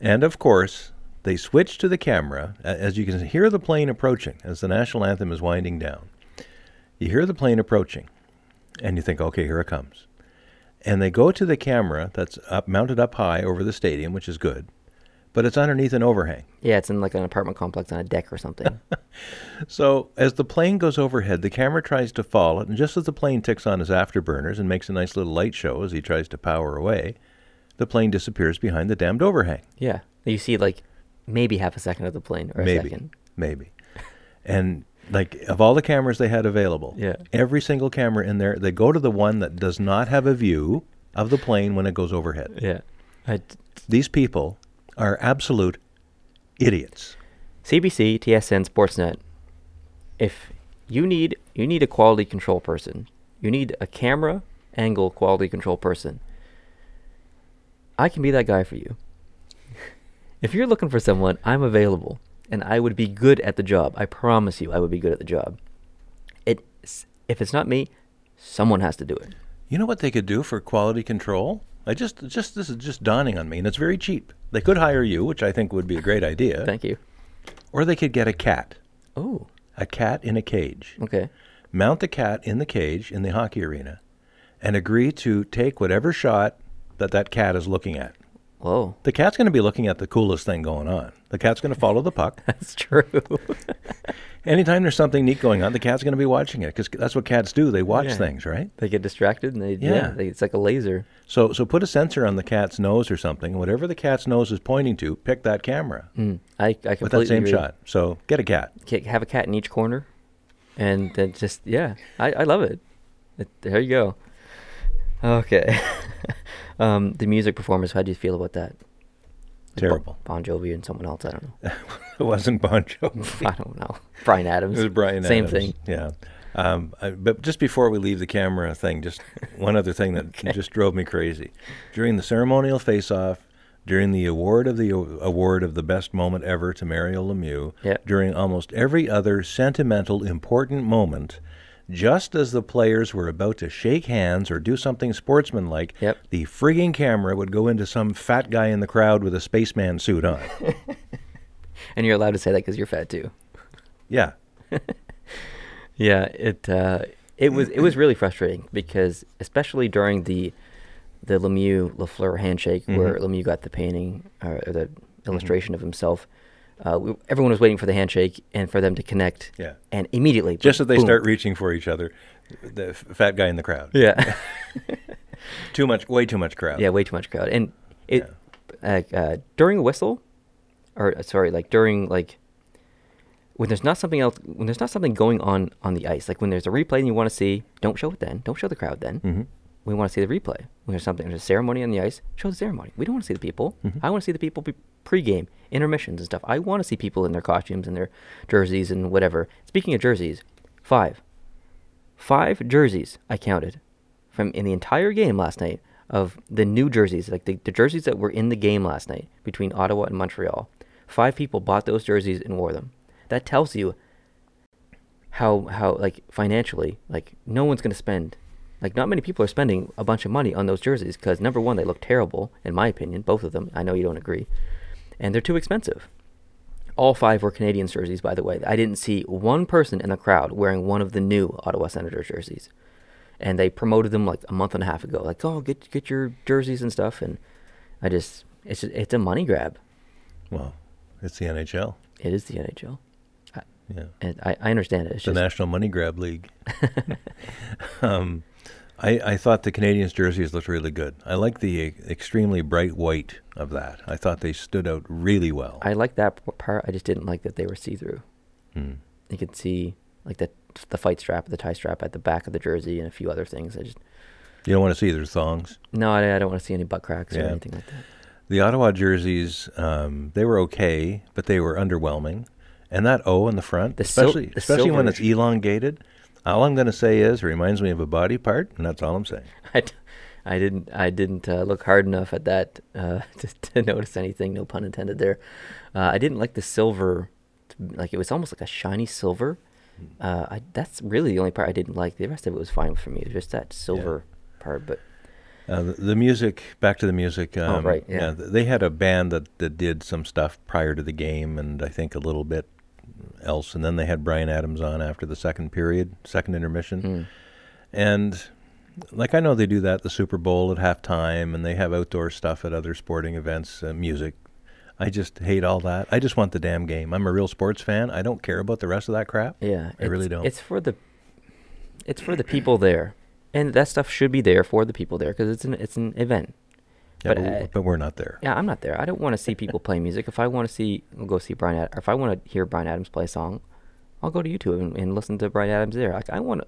And of course, they switch to the camera as you can hear the plane approaching as the national anthem is winding down. You hear the plane approaching, and you think, okay, here it comes. And they go to the camera that's up, mounted up high over the stadium, which is good, but it's underneath an overhang. yeah, it's in like an apartment complex on a deck or something. So as the plane goes overhead, the camera tries to follow it, and just as the plane ticks on his afterburners and makes a nice little light show as he tries to power away, the plane disappears behind the damned overhang. yeah. You see like maybe half a second of the plane or a maybe, second. maybe. And like of all the cameras they had available, Yeah. every single camera in there, they go to the one that does not have a view of the plane when it goes overhead. Yeah. I, These people are absolute idiots. CBC, TSN, Sportsnet. If you need you need a quality control person, you need a camera angle quality control person. I can be that guy for you. if you're looking for someone, I'm available, and I would be good at the job. I promise you, I would be good at the job. It if it's not me, someone has to do it. You know what they could do for quality control? I just just this is just dawning on me, and it's very cheap. They could hire you, which I think would be a great idea, Thank you. or they could get a cat, Oh, a cat in a cage. okay. Mount the cat in the cage in the hockey arena, and agree to take whatever shot that that cat is looking at. Whoa, The cat's going to be looking at the coolest thing going on. The cat's going to follow the puck. that's true. Anytime there's something neat going on, the cat's going to be watching it because that's what cats do. They watch Yeah. things, right? they get distracted and they yeah, Yeah. they, it's like a laser. So, so put a sensor on the cat's nose or something. Whatever the cat's nose is pointing to, pick that camera Mm, I I completely with that same agree. shot. So get a cat. Ca- have a cat in each corner, and then just yeah, I, I love it. it. There you go. Okay, um, the music performance. How do you feel about that? Terrible. Bon Jovi and someone else. I don't know. it wasn't Bon Jovi. I don't know. Bryan Adams. It was Bryan Adams. Same Adams. thing. Yeah. Um, I, but just before we leave the camera thing, just one other thing that Okay. just drove me crazy. During the ceremonial face-off, during the award of the award of the best moment ever to Mario Lemieux, Yep. during almost every other sentimental, important moment, just as the players were about to shake hands or do something sportsmanlike, Yep. the frigging camera would go into some fat guy in the crowd with a spaceman suit on. And you're allowed to say that because you're fat too. yeah. Yeah, it uh, it was it was really frustrating because especially during the the Lemieux Lafleur handshake where Mhm. Lemieux got the painting or the illustration of himself. Uh, we, everyone was waiting for the handshake and for them to connect. Yeah. And immediately, Just as they boom. start reaching for each other, the f- fat guy in the crowd. Yeah. Too much, way too much crowd. yeah, way too much crowd. And it uh, uh, during a whistle, or uh, sorry, like during like when there's not something else, when there's not something going on on the ice, like when there's a replay and you want to see, don't show it then. Don't show the crowd then. Mm hmm we want to see the replay. When there's something, there's a ceremony on the ice, show the ceremony. We don't want to see the people. Mhm. I want to see the people pre- pre-game, intermissions and stuff. I want to see people in their costumes and their jerseys and whatever. Speaking of jerseys, five, five jerseys I counted from in the entire game last night of the new jerseys, like the, the jerseys that were in the game last night between Ottawa and Montreal. Five people bought those jerseys and wore them. That tells you how how like financially like no one's going to spend like not many people are spending a bunch of money on those jerseys because number one they look terrible in my opinion both of them. I know you don't agree. And they're too expensive. All five were canadian jerseys by the way. I didn't see one person in the crowd wearing one of the new ottawa senators jerseys. And they promoted them like a month and a half ago. Like oh get get your jerseys and stuff. And i just it's it's a money grab. Well, it's the NHL. it is the nhl I, Yeah. and I, I understand it. It's the just National Money Grab League. um, I, I thought the Canadiens' jerseys looked really good. I like the extremely bright white of that. I thought they stood out really well. I like that part. I just didn't like that they were see through. Hmm. You could see like the the fight strap, the tie strap at the back of the jersey, and a few other things. I just You don't want to see their thongs. no, I, I don't want to see any butt cracks or anything like that. The Ottawa jerseys, um, they were okay, but they were underwhelming. And that O in the front, The sil- especially the especially when it's elongated, all I'm going to say is it reminds me of a body part, and that's all I'm saying. I, d- I didn't I didn't uh, look hard enough at that uh, to, to notice anything. No pun intended there. Uh, I didn't like the silver, like it was almost like a shiny silver. Uh, I, that's really the only part I didn't like. The rest of it was fine for me. It was just that silver part. But Uh, the, the music, back to the music. Um, Oh, right, yeah. th- they had a band that, that did some stuff prior to the game, and I think a little bit else. And then they had Bryan Adams on after the second period, second intermission. mm, And like I know they do that the Super Bowl at halftime, and they have outdoor stuff at other sporting events, uh, music. I just hate all that. I just want the damn game. I'm a real sports fan. I don't care about the rest of that crap. Yeah, I really don't. It's for the, it's for the people there, and that stuff should be there for the people there because it's an it's an event. Yeah, but but, I- but we're not there. Yeah, I'm not there. I don't want to see people play music. If I want to see, I'll go see Bryan. Ad- or if I want to hear Bryan Adams play a song, I'll go to YouTube and, and listen to Bryan Adams there. Like I want to,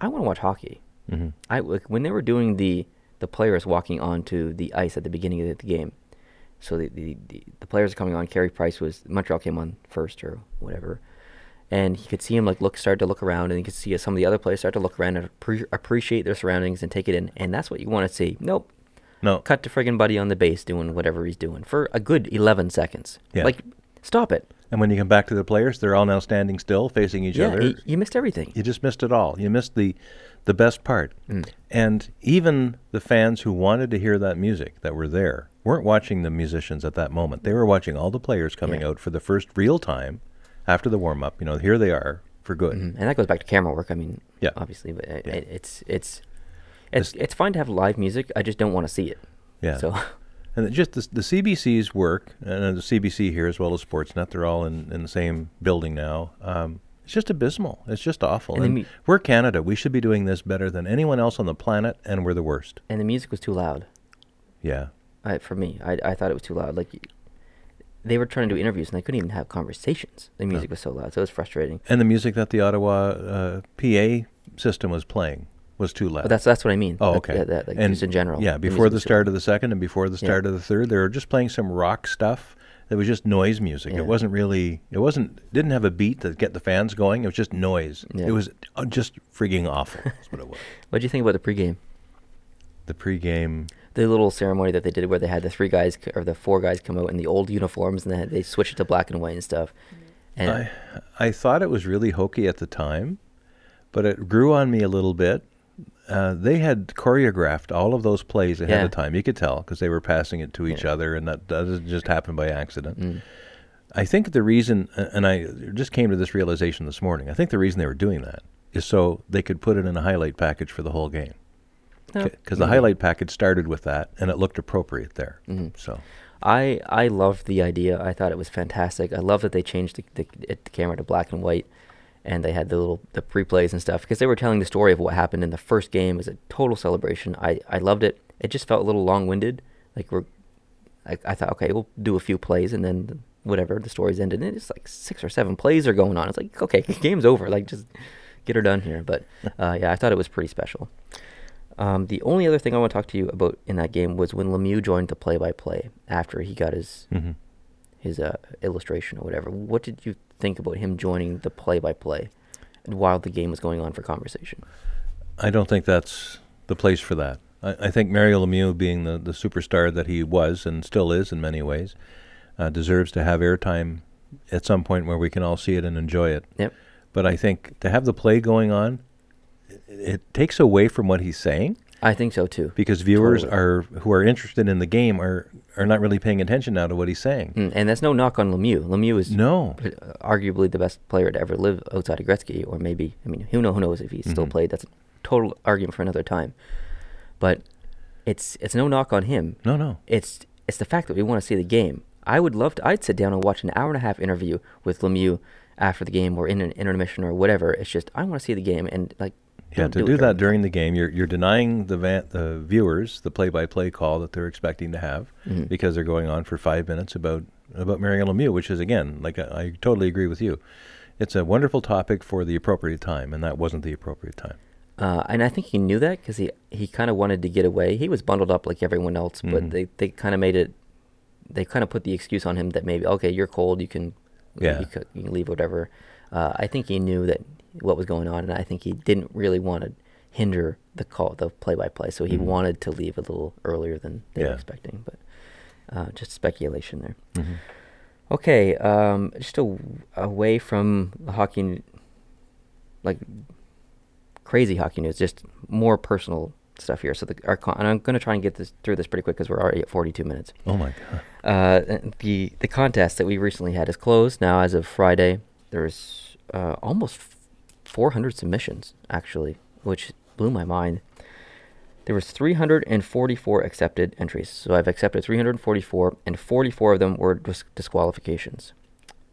I want to watch hockey. hmm I like, when they were doing the the players walking onto the ice at the beginning of the game. So the the, the, the players coming on. Carey Price was Montreal came on first or whatever, and he could see him like look start to look around, and he could see some of the other players start to look around and appre- appreciate their surroundings and take it in, and that's what you want to see. Nope, No, cut to friggin' buddy on the base doing whatever he's doing for a good eleven seconds. Yeah. Like, stop it. And when you come back to the players, they're all now standing still, facing each yeah, other. y- you missed everything. You just missed it all. You missed the the best part. Mm. And even the fans who wanted to hear that music that were there weren't watching the musicians at that moment. They were watching all the players coming Yeah. out for the first real time after the warm up. You know, here they are for good. Mhm. And that goes back to camera work. I mean, Yeah. obviously, but it, Yeah. it, it's it's it's it's fine to have live music. I just don't want to see it. Yeah. So And just the, the CBC's work, and the CBC here as well as Sportsnet, they're all in, in the same building now. Um, it's just abysmal. It's just awful. And And mu- we're Canada. We should be doing this better than anyone else on the planet, and we're the worst. and the music was too loud. Yeah. I, for me, I I thought it was too loud. Like they were trying to do interviews and they couldn't even have conversations. The music was so loud, so it was frustrating. And the music that the Ottawa uh, PA system was playing was too loud. But that's that's what I mean. Oh, okay. Yeah, that, like, and just in general. Yeah, before music the start of the second and before the Yeah. start of the third, they were just playing some rock stuff. It was just noise music. Yeah. It wasn't really. It wasn't. Didn't have a beat to get the fans going. It was just noise. Yeah. It was uh, just frigging awful. That's what it was. What do you think about the pregame? The pregame. The little ceremony that they did where they had the three guys or the four guys come out in the old uniforms and then they switched it to black and white and stuff. And I I thought it was really hokey at the time, but it grew on me a little bit. Uh, they had choreographed all of those plays ahead Yeah. of time. You could tell because they were passing it to each Yeah. other, and that doesn't just happen by accident. Mm. I think the reason, and I just came to this realization this morning. I think the reason they were doing that is so they could put it in a highlight package for the whole game. Because the highlight package started with that, and it looked appropriate there. Mhm. So I I loved the idea. I thought it was fantastic. I love that they changed the, the, the camera to black and white, and they had the little the pre-plays and stuff because they were telling the story of what happened in the first game. It was a total celebration. I I loved it. It just felt a little long-winded. Like we're, I, I thought okay, we'll do a few plays and then whatever the story's ended. And it's like six or seven plays are going on. It's like okay, game's over. Like just get her done here. But uh, yeah, I thought it was pretty special. Um, the only other thing I want to talk to you about in that game was when Lemieux joined the play-by-play after he got his hmm his uh, illustration or whatever. What did you think about him joining the play-by-play while the game was going on for conversation? I don't think that's the place for that. I, I think Mario Lemieux, being the, the superstar that he was and still is in many ways, uh, deserves to have airtime at some point where we can all see it and enjoy it. Yep. But I think to have the play going on, it, it takes away from what he's saying I think so too. because viewers Totally. are who are interested in the game are are not really paying attention now to what he's saying. Mm, and that's no knock on Lemieux. Lemieux is No. uh, arguably the best player to ever live outside of Gretzky, or maybe I mean, who know who knows if he still Mhm. played? That's a total argument for another time. But it's it's no knock on him. No, no. It's it's the fact that we want to see the game. I would love to. I'd sit down and watch an hour and a half interview with Lemieux after the game, or in an intermission, or whatever. It's just I want to see the game, and like Yeah, don't to it do that during- the game, you're you're denying the van, the viewers the play-by-play call that they're expecting to have Mhm. because they're going on for five minutes about about Mario Lemieux, which is again, like I, I totally agree with you. It's a wonderful topic for the appropriate time, and that wasn't the appropriate time. Uh, and I think he knew that because he, he kind of wanted to get away. He was bundled up like everyone else, but Mhm. they, they kind of made it. They kind of put the excuse on him that maybe okay, you're cold, you can, Yeah. you, you can leave, whatever. Uh, I think he knew that what was going on, and I think he didn't really want to hinder the call, the play-by-play. So he Mhm. wanted to leave a little earlier than they were expecting. But uh, just speculation there. Mhm. Okay, um, just a, away from the hockey, like crazy hockey news, just more personal stuff here. So the our con- and I'm going to try and get this through this pretty quick because we're already at 42 minutes. Oh my god! Uh, the the contest that we recently had is closed now as of Friday. There's uh, almost 400 submissions actually, which blew my mind. There was 344 accepted entries, so I've accepted 344, and 44 of them were dis- disqualifications.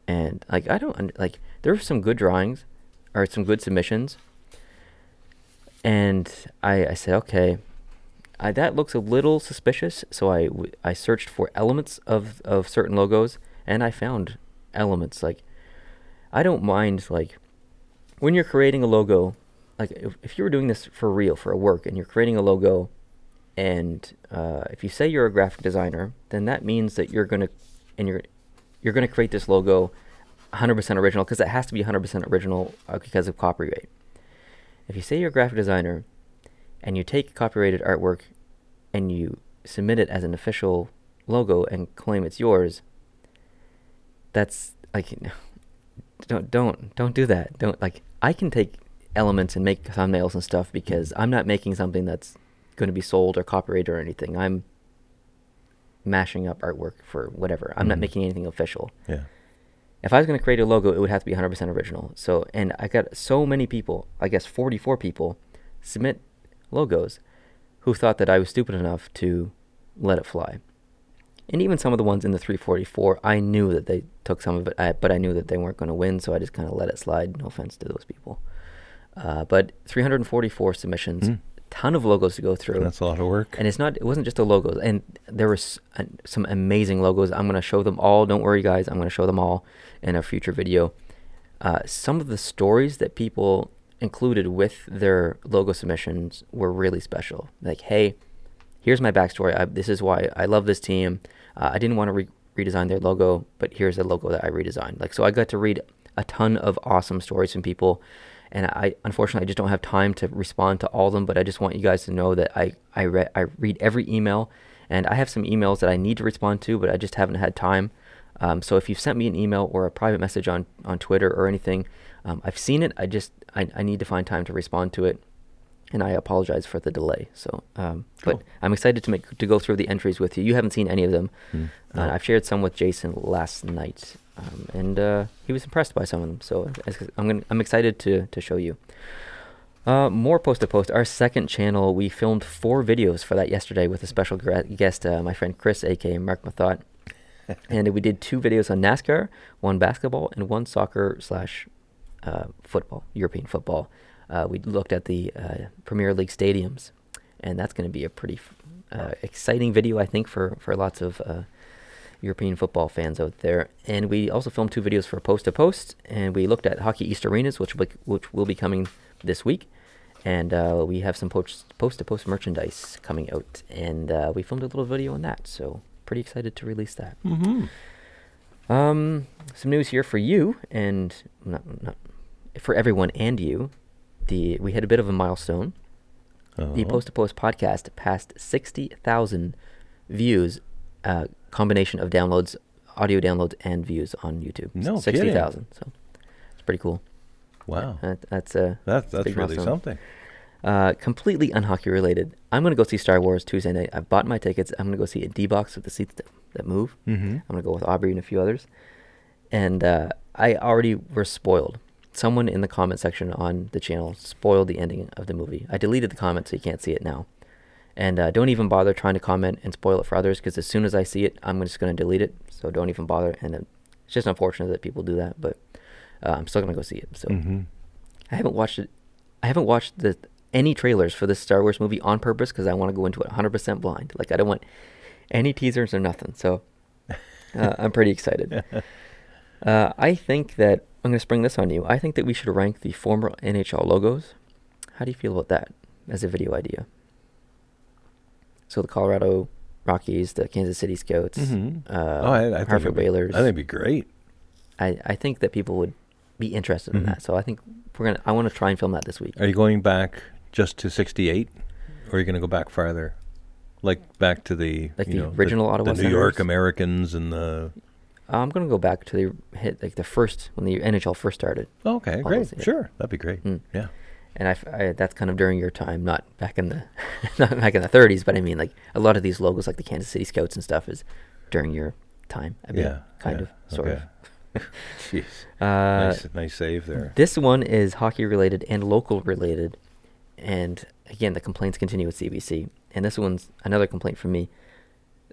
And like I don't like there were some good drawings, or some good submissions. And I, I said, okay, I, that looks a little suspicious. So I I searched for elements of, of certain logos, and I found elements like I don't mind like when you're creating a logo, like if, if you were doing this for real for a work and you're creating a logo, and uh, if you say you're a graphic designer, then that means that you're gonna and you're you're gonna create this logo 100% original because it has to be 100% original uh, because of copyright. If you say you're a graphic designer and you take copyrighted artwork and you submit it as an official logo and claim it's yours, that's like don't don't don't do that. Don't like I can take elements and make thumbnails and stuff because I'm not making something that's going to be sold or copyrighted or anything. I'm mashing up artwork for whatever. I'm not Mhm. making anything official Yeah. if I was going to create a logo, it would have to be 100% original. So, and I got so many people, I guess 44 people, submit logos who thought that I was stupid enough to let it fly. And even some of the ones in the 344, I knew that they took some of it, but I knew that they weren't going to win, so I just kind of let it slide. No offense to those people. Uh, but 344 submissions, Mm. ton of logos to go through That's a lot of work. and it's not it wasn't just the logos and there was uh, some amazing logos i'm going to show them all don't worry guys i'm going to show them all in a future video uh, some of the stories that people included with their logo submissions were really special like hey here's my backstory I, this is why i love this team uh, i didn't want to re- redesign their logo but here's the logo that i redesigned like so i got to read a ton of awesome stories from people and I unfortunately I just don't have time to respond to all of them. But I just want you guys to know that I I, re- I read every email, and I have some emails that I need to respond to, but I just haven't had time. Um, so if you've sent me an email or a private message on on Twitter or anything, um, I've seen it. I just I, I need to find time to respond to it, and I apologize for the delay. So, um, Cool. but I'm excited to make to go through the entries with you. You haven't seen any of them. Mm. Uh, I've shared some with Jason last night, um, and uh, he was impressed by some of them. So I'm gonna, I'm excited to to show you. Uh, more post to post. Our second channel, we filmed four videos for that yesterday with a special gra- guest, uh, my friend Chris, aka Mark Mathot, and we did two videos on NASCAR, one basketball and one soccer slash uh, football, European football. Uh, we looked at the uh, Premier League stadiums, and that's going to be a pretty f- uh, exciting video, I think, for for lots of uh, European football fans out there. And we also filmed two videos for Post to Post, and we looked at Hockey East Arenas, which will be, which will be coming this week. and uh, we have some post to post merchandise coming out, and uh, we filmed a little video on that. So pretty excited to release that. Mm-hmm. Um, some news here for you, and not, not for everyone and you. The we had a bit of a milestone. The Oh. Post to Post podcast passed sixty thousand views, uh, combination of downloads, audio downloads, and views on YouTube. No sixty thousand. So it's pretty cool. Wow. That, that's uh, That, that's big really milestone. something. Uh, completely unhockey related. I'm gonna go see Star Wars Tuesday night. I've bought my tickets. I'm gonna go see a D box with the seats that, that move. Mm-hmm. I'm gonna go with Aubrey and a few others. And uh, I already were spoiled. Someone in the comment section on the channel spoiled the ending of the movie. I deleted the comment so you can't see it now. And uh, don't even bother trying to comment and spoil it for others because as soon as I see it, I'm just gonna delete it. So don't even bother. And it's just unfortunate that people do that, but uh, I'm still gonna go see it. So Mm-hmm. I haven't watched it. I haven't watched the any trailers for this Star Wars movie on purpose because I want to go into it 100% blind. Like I don't want any teasers or nothing. So uh, I'm pretty excited. Uh, I think that I'm going to spring this on you. I think that we should rank the former NHL logos. How do you feel about that as a video idea? So the Colorado Rockies, the Kansas City Scouts, Mhm. uh, oh, I, I think Hartford it'd Whalers. I think it'd be great. I, I think that people would be interested in Mhm. that. So I think we're gonna. I want to try and film that this week. Are you going back just to '68, or are you going to go back farther, like back to the Like you the know, original the, Ottawa the New York Americans and the? I'm gonna go back to the hit like the first when the NHL first started, Okay, All great. Sure, that'd be great. Mm. Yeah. and I—that's kind of during your time, not back in the not back in the 30s, but I mean like a lot of these logos, like the Kansas City Scouts and stuff, is during your time. I mean, yeah. kind yeah, of, sort okay. Jeez. of. Uh, nice, nice save there. This one is hockey related and local related, and again the complaints continue with CBC. And this one's another complaint from me.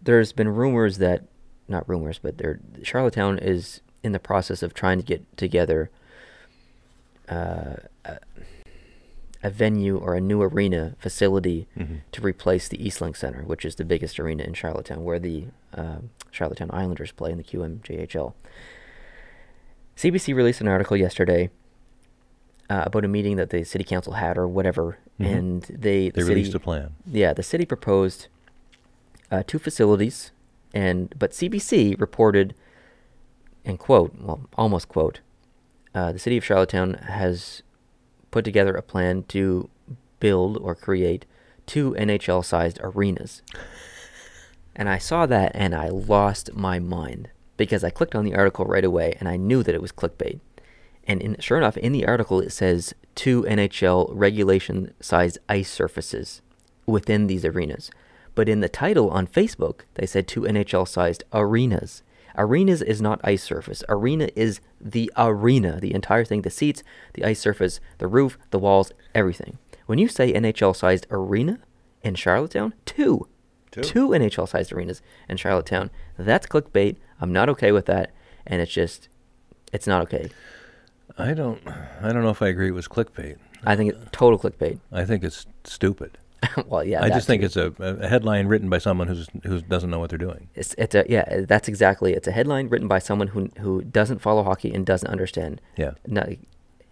There's been rumors that, not rumors, but there Charlottetown is in the process of trying to get together uh, a, a venue or a new arena facility Mhm. to replace the Eastlink Center, which is the biggest arena in Charlottetown, where the uh, Charlottetown Islanders play in the QMJHL. CBC released an article yesterday uh, about a meeting that the city council had or whatever, Mhm. and they the They city, released a plan. Yeah, the city proposed uh, two facilities, and but CBC reported, and quote, well, almost quote, uh, the city of Charlottetown has put together a plan to build or create two NHL-sized arenas. And I saw that and I lost my mind because I clicked on the article right away and I knew that it was clickbait. And in, sure enough, in the article it says two NHL regulation sized ice surfaces within these arenas. But in the title on Facebook, they said two NHL sized arenas. Arenas is not ice surface. Arena is the arena, the entire thing, the seats, the ice surface, the roof, the walls, everything. When you say NHL sized arena in Charlottetown, two. Two. Two NHL sized arenas in Charlottetown. That's clickbait. I'm not okay with that. And it's just, it's not okay. I don't. I don't know if I agree it was clickbait. I think it's total clickbait. I think it's stupid. well, yeah. I just think too. it's a, a headline written by someone who's who doesn't know what they're doing. It's, it's a yeah. That's exactly. It's a headline written by someone who who doesn't follow hockey and doesn't understand. Yeah. No,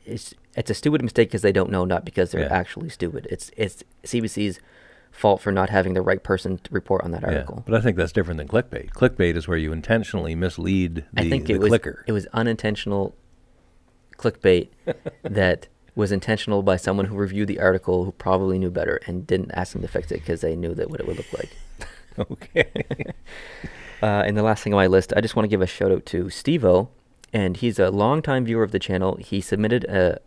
it's it's a stupid mistake because they don't know, not because they're Yeah. actually stupid. It's it's CBC's fault for not having the right person to report on that Yeah, article. but I think that's different than clickbait. Clickbait is where you intentionally mislead the, I think the it was clicker. it was unintentional clickbait that was intentional by someone who reviewed the article who probably knew better and didn't ask them to fix it because they knew that what it would look like. okay. Uh, and the last thing on my list, I just want to give a shout out to Stevo, and he's a longtime viewer of the channel. He submitted a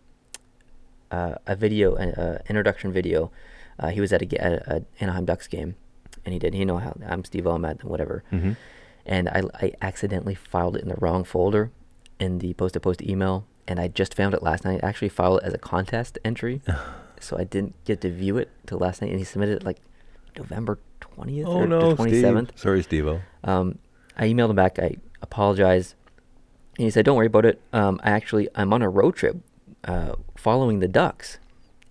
uh, a video, an uh, introduction video. Uh, he was at a, at a Anaheim Ducks game, and he did. You know how I'm Steve I'm at whatever, hmm and I I accidentally filed it in the wrong folder in the post to post email, and I just found it last night. I actually filed it as a contest entry, so I didn't get to view it till last night. And he submitted it like November twentieth Oh or no, twenty seventh. Steve. Sorry, Steve-O. Um, I emailed him back. I apologize. And he said, "Don't worry about it. Um, I actually I'm on a road trip, uh, following the Ducks,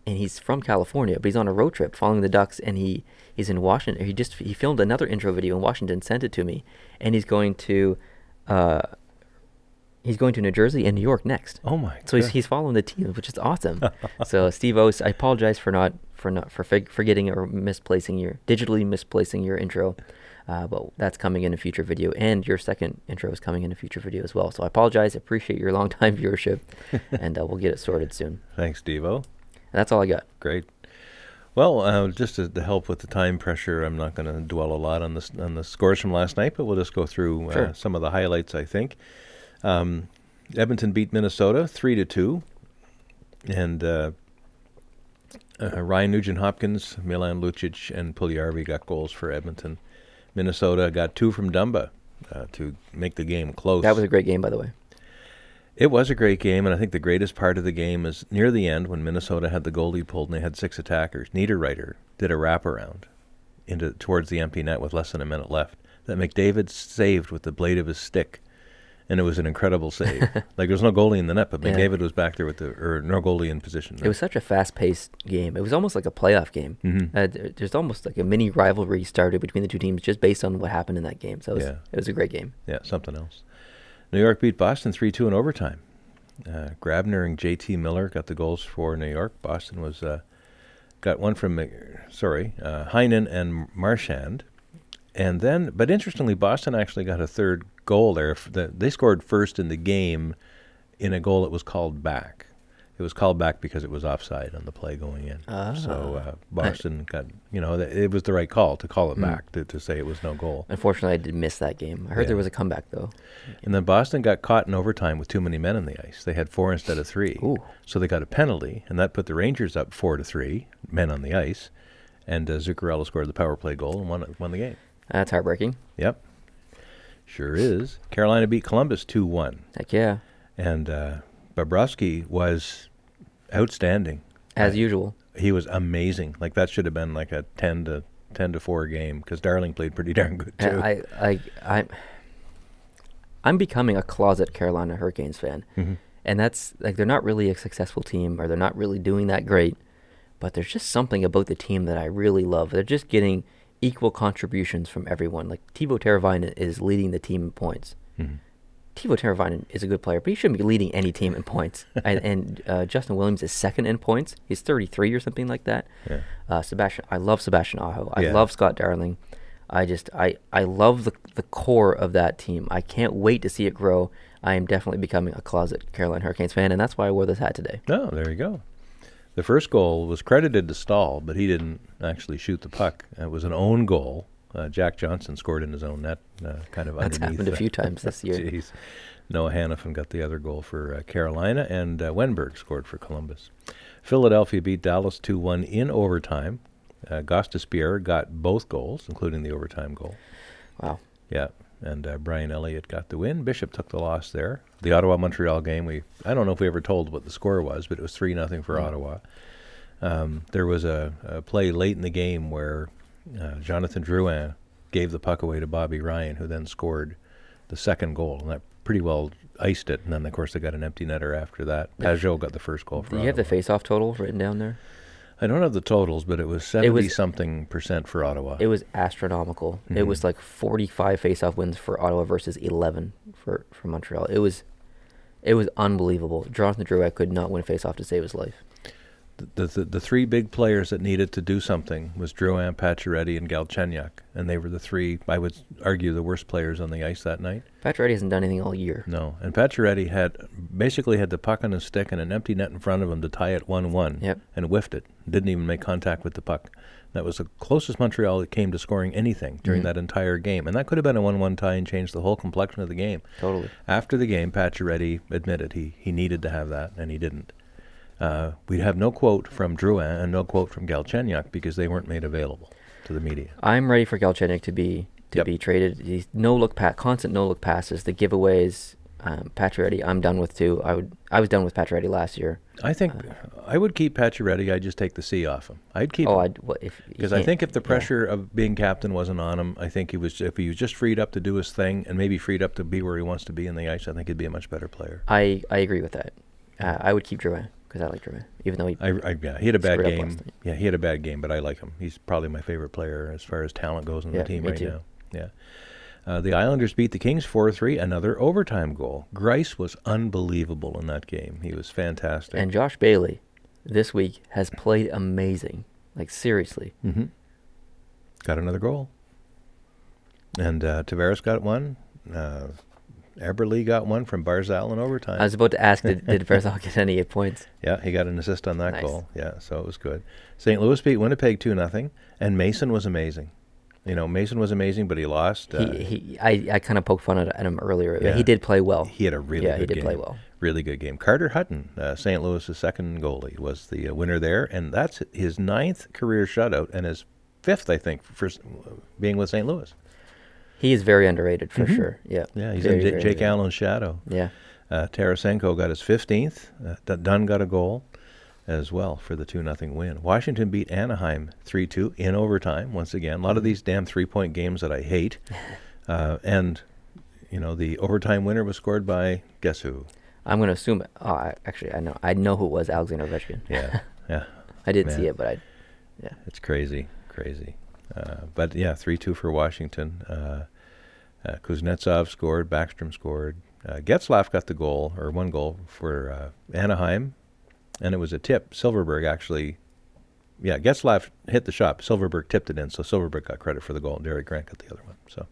and he's from California, but he's on a road trip following the Ducks, and he he's in Washington. He just he filmed another intro video in Washington, sent it to me, and he's going to, uh, he's going to New Jersey and New York next. Oh my! So he's, he's following the team, which is awesome. so Steve O's, I apologize for not for not for fig- forgetting or misplacing your digitally misplacing your intro, uh, but that's coming in a future video, and your second intro is coming in a future video as well. So I apologize. Appreciate your long time viewership, and uh, we'll get it sorted soon. Thanks, Devo. And that's all I got. Great. Well, uh, just to, to help with the time pressure, I'm not going to dwell a lot on the on the scores from last night, but we'll just go through uh, Sure. some of the highlights. I think um, Edmonton beat Minnesota three to two, and uh, uh, Ryan Nugent Hopkins, Milan Lucic, and Puljujarvi got goals for Edmonton. Minnesota got two from Dumba uh, to make the game close. That was a great game, by the way. It was a great game, and I think the greatest part of the game is near the end when Minnesota had the goalie pulled and they had six attackers. Niederreiter did a wraparound into towards the empty net with less than a minute left that McDavid saved with the blade of his stick, and it was an incredible save. like there was no goalie in the net, but Yeah. McDavid was back there with the or no goalie in position. It was such a fast-paced game. It was almost like a playoff game. Mhm. Uh, there's almost like a mini rivalry started between the two teams just based on what happened in that game. So it was, Yeah. it was a great game. Yeah, something else. New York beat Boston 3 2 in overtime. Uh, Grabner and JT Miller got the goals for New York. Boston was uh, got one from, sorry, uh, Heinen and Marchand. And then, but interestingly, Boston actually got a third goal there. They scored first in the game in a goal that was called back. It was called back because it was offside on the play going in. So Ah. uh, Boston got, you know, th- it was the right call to call it Mm. back, to, to say it was no goal. Unfortunately, I did miss that game. I heard Yeah. there was a comeback though. And then Boston got caught in overtime with too many men on the ice. They had four instead of three. Ooh. So they got a penalty, and that put the Rangers up four to three, men on the ice. And uh, Zuccarello scored the power play goal and won, won the game. That's heartbreaking. Yep. Sure is. Carolina beat Columbus 2 1. Heck yeah, And uh, Bobrovsky was outstanding. as I- usual. He was amazing. Like that should have been like a 10 to 10 to 4 game because Darling played pretty darn good too. I, I, I, I'm becoming a closet Carolina Hurricanes fan, Mhm. and that's like they're not really a successful team, or they're not really doing that great. But there's just something about the team that I really love. They're just getting equal contributions from everyone. Like Teuvo Teravainen is leading the team in points. Mhm. Teuvo Teravainen is a good player, but he shouldn't be leading any team in points. and and uh, Justin Williams is second in points. He's 33 or something like that. Yeah. Uh, Sebastian, I love Sebastian Aho. I Yeah. love Scott Darling. I just I I love the the core of that team. I can't wait to see it grow. I am definitely becoming a closet Carolina Hurricanes fan, and that's why I wore this hat today. Oh, there you go. The first goal was credited to Staal, but he didn't actually shoot the puck. It was an own goal. Uh, Jack Johnson scored in his own net, uh, kind of That's underneath. happened a few times this year. Jeez. Noah Hanifin got the other goal for uh, Carolina, and uh, Wennberg scored for Columbus. Philadelphia beat Dallas 2 1 in overtime. Uh, Gostisbehere got both goals, including the overtime goal. Wow. Yeah, and uh, Brian Elliott got the win. Bishop took the loss there. The Ottawa Montreal game, we I don't know if we ever told what the score was, but it was three nothing for Mm. Ottawa. Um, there was a, a play late in the game where uh, Jonathan Drouin gave the puck away to Bobby Ryan, who then scored the second goal, and that pretty well iced it. And then of course they got an empty netter after that. Pageau got the first goal for. Do you have the Ottawa. face-off total written down there? I don't have the totals, but it was It seventy was- something percent for Ottawa. It was astronomical. It Mhm. was like 45 face-off wins for Ottawa versus 11 for, for Montreal. It was it was unbelievable. Jonathan Drouin could not win a face-off to save his life. The, the the three big players that needed to do something was Drouin, Pacioretty, and Galchenyuk, and they were the three. I would argue the worst players on the ice that night. Pacioretty hasn't done anything all year. No, and Pacioretty had basically had the puck on his stick and an empty net in front of him to tie it one-one, Yep. and whiffed it. Didn't even make contact with the puck. That was the closest Montreal that came to scoring anything during Mhm. that entire game, and that could have been a one-one tie and changed the whole complexion of the game. Totally. After the game, Pacioretty admitted he, he needed to have that, and he didn't. Uh, we have no quote from Drouin and no quote from Galchenyuk because they weren't made available to the media. I'm ready for Galchenyuk to be to Yep. be traded. He's no look pat, constant no look passes, the giveaways. Um, Pacioretty, I'm done with too. I would I was done with Pacioretty last year. I think I would keep Pacioretty. I'd just take the C off him. I'd keep oh, him. I what if you Because I think if the yeah. pressure of being captain wasn't on him, I think he was. If he was just freed up to do his thing and maybe freed up to be where he wants to be in the ice, I think he'd be a much better player. I I agree with that. Uh, I would keep Drouin because I like Drouin, even though he I, I yeah, he had a bad game. Yeah, he had a bad game, but I like him. He's probably my favorite player as far as talent goes on Yeah, the team right too. now. Yeah. Uh, the Islanders beat the Kings 4 3, another overtime goal. Greiss was unbelievable in that game. He was fantastic. And Josh Bailey, this week, has played amazing. Like, seriously. hmm Got another goal. And uh, Tavares got one. Uh, Eberle got one from Barzal in overtime. I was about to ask, did, did Barzal get any points? yeah, he got an assist on that Nice. goal. Yeah, so it was good. St. Louis beat Winnipeg 2 nothing, and Mason was amazing. You know, Mason was amazing, but he lost. Uh, he, he, I, I kind of poked fun at, him earlier. Yeah. He did play well. he had a really yeah, good he did game. play well. Really good game. Carter Hutton, uh, St. Louis's second goalie, was the uh, winner there, and that's his ninth career shutout and his fifth, I think, for being with St. Louis. He is very underrated for Mhm. sure. Yeah. Yeah, he's very, in J- Jake. Allen's shadow. Yeah. Uh, Tarasenko got his 15th. Uh, Dunn got a goal as well for the 2 0 win. Washington beat Anaheim 3 2 in overtime once again. A lot of these damn three point games that I hate. Uh, and, you know, the overtime winner was scored by guess who? I'm going to assume. Oh, I, actually, I know. I know who it was Alexander Ovechkin. Yeah, yeah. I didn't see it, but I. Yeah. It's crazy, crazy. Uh, but yeah, 3 2 for Washington. Uh, uh, Kuznetsov scored, Backstrom scored. Uh, Getzlaf got the goal, or one goal for uh, Anaheim, and it was a tip. Silfverberg actually, yeah, Getzlaf hit the shot. Silfverberg tipped it in, so Silfverberg got credit for the goal, and Derek Grant got the other one. So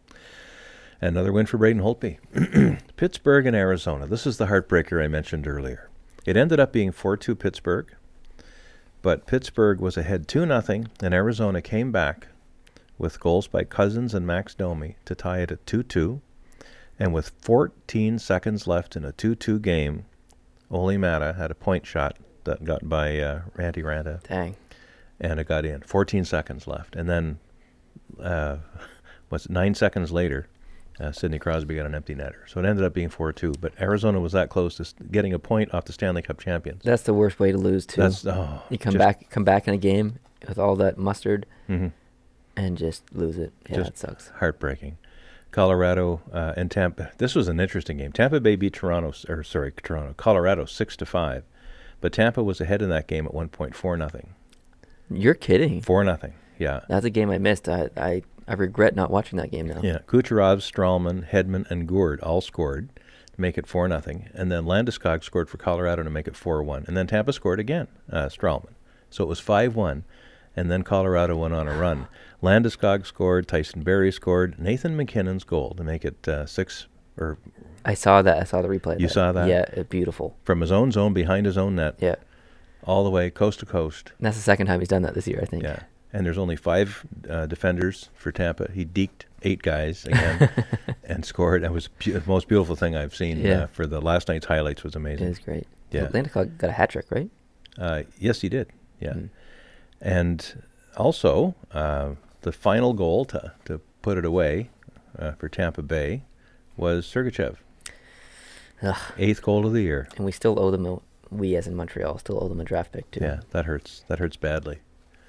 another win for Braden Holtby. Pittsburgh and Arizona. This is the heartbreaker I mentioned earlier. It ended up being 4 2 Pittsburgh but Pittsburgh was ahead 2 nothing, and Arizona came back with goals by Cousins and Max Domi to tie it at 2 2. And with 14 seconds left in a 2 2 game, Olli Maatta had a point shot that got by uh, Antti Raanta, Dang. and it got in. 14 seconds left. And then, uh, what's it, nine seconds later, uh, Sidney Crosby got an empty netter. So it ended up being 4 2. But Arizona was that close to getting a point off the Stanley Cup champions. That's the worst way to lose too. That's, oh, you come back, come back in a game with all that mustard mhm. And just lose it. Yeah, Just that sucks. heartbreaking. Colorado uh, and Tampa. This was an interesting game. Tampa Bay beat Toronto, or sorry, Toronto, Colorado six to five, but Tampa was ahead in that game at one point four nothing. You're kidding. Four nothing. Yeah. That's a game I missed. I, I, I regret not watching that game now. Yeah. Kucherov, Stralman, Hedman, and Gourde all scored to make it four nothing, and then Landeskog scored for Colorado to make it four one, and then Tampa scored again, uh, Stralman. So it was five one, and then Colorado went on a run. Landeskog scored, Tyson Barrie scored, Nathan MacKinnon's goal to make it uh, six or I saw that. I saw the replay. You saw that? Yeah, it, beautiful. from his own zone behind his own net, Yeah, all the way coast to coast. And that's the second time he's done that this year. I think. Yeah, and there's only five uh, defenders for Tampa. He deked eight guys again and scored. That was pu- the most beautiful thing I've seen. Yeah. Uh, for the last night's highlights was amazing. it was great. Yeah. Landeskog got a hat trick, right? Uh, yes, he did. Yeah, Mm. and also uh, the final goal to to put it away uh, for Tampa Bay was Sergachev, Ugh. eighth goal of the year. And we still owe them. A, we as in Montreal still owe them a draft pick too. Yeah, that hurts. That hurts badly,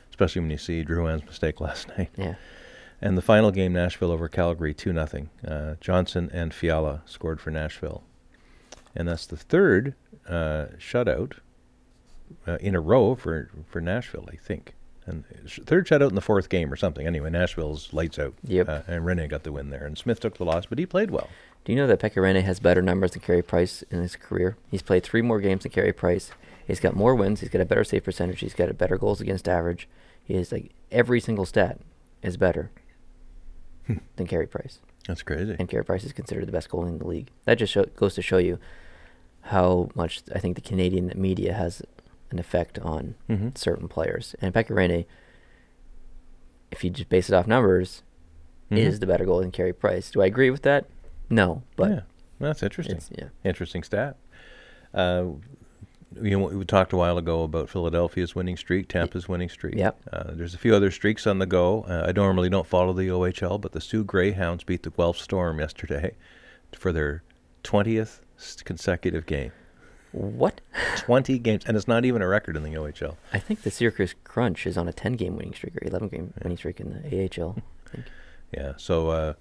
especially when you see Drouin's mistake last night. Yeah. And the final game, Nashville over Calgary, 2 0. Uh, Johnson and Fiala scored for Nashville. And that's the third uh, shutout uh, in a row for, for Nashville, I think. And third shutout in the fourth game or something. Anyway, Nashville's lights out. Yep. Uh, and Rinne got the win there. And Smith took the loss, but he played well. Do you know that Pekka Rinne has better numbers than Carey Price in his career? He's played three more games than Carey Price. He's got more wins. He's got a better save percentage. He's got a better goals against average. He is like every single stat is better than Carey Price, That's crazy. and Carey Price is considered the best goalie in the league. That just show, goes to show you how much I think the Canadian media has an effect on hmm certain players. And Pekka Rinne, if you just base it off numbers, is the better goalie than Carey Price. Do I agree with that? No, but yeah, that's interesting. yeah. Interesting stat. Uh, you know, we talked a while ago about Philadelphia's winning streak, Tampa's winning streak. Yep. Uh, there's a few other streaks on the go. Uh, I normally don't follow the OHL, but the Soo Greyhounds beat the Guelph Storm yesterday for their 20th consecutive game. What? 20 games, and it's not even a record in the OHL. I think the Syracuse Crunch is on a 10 game winning streak or 11 game winning streak in the AHL. Yeah, so uh,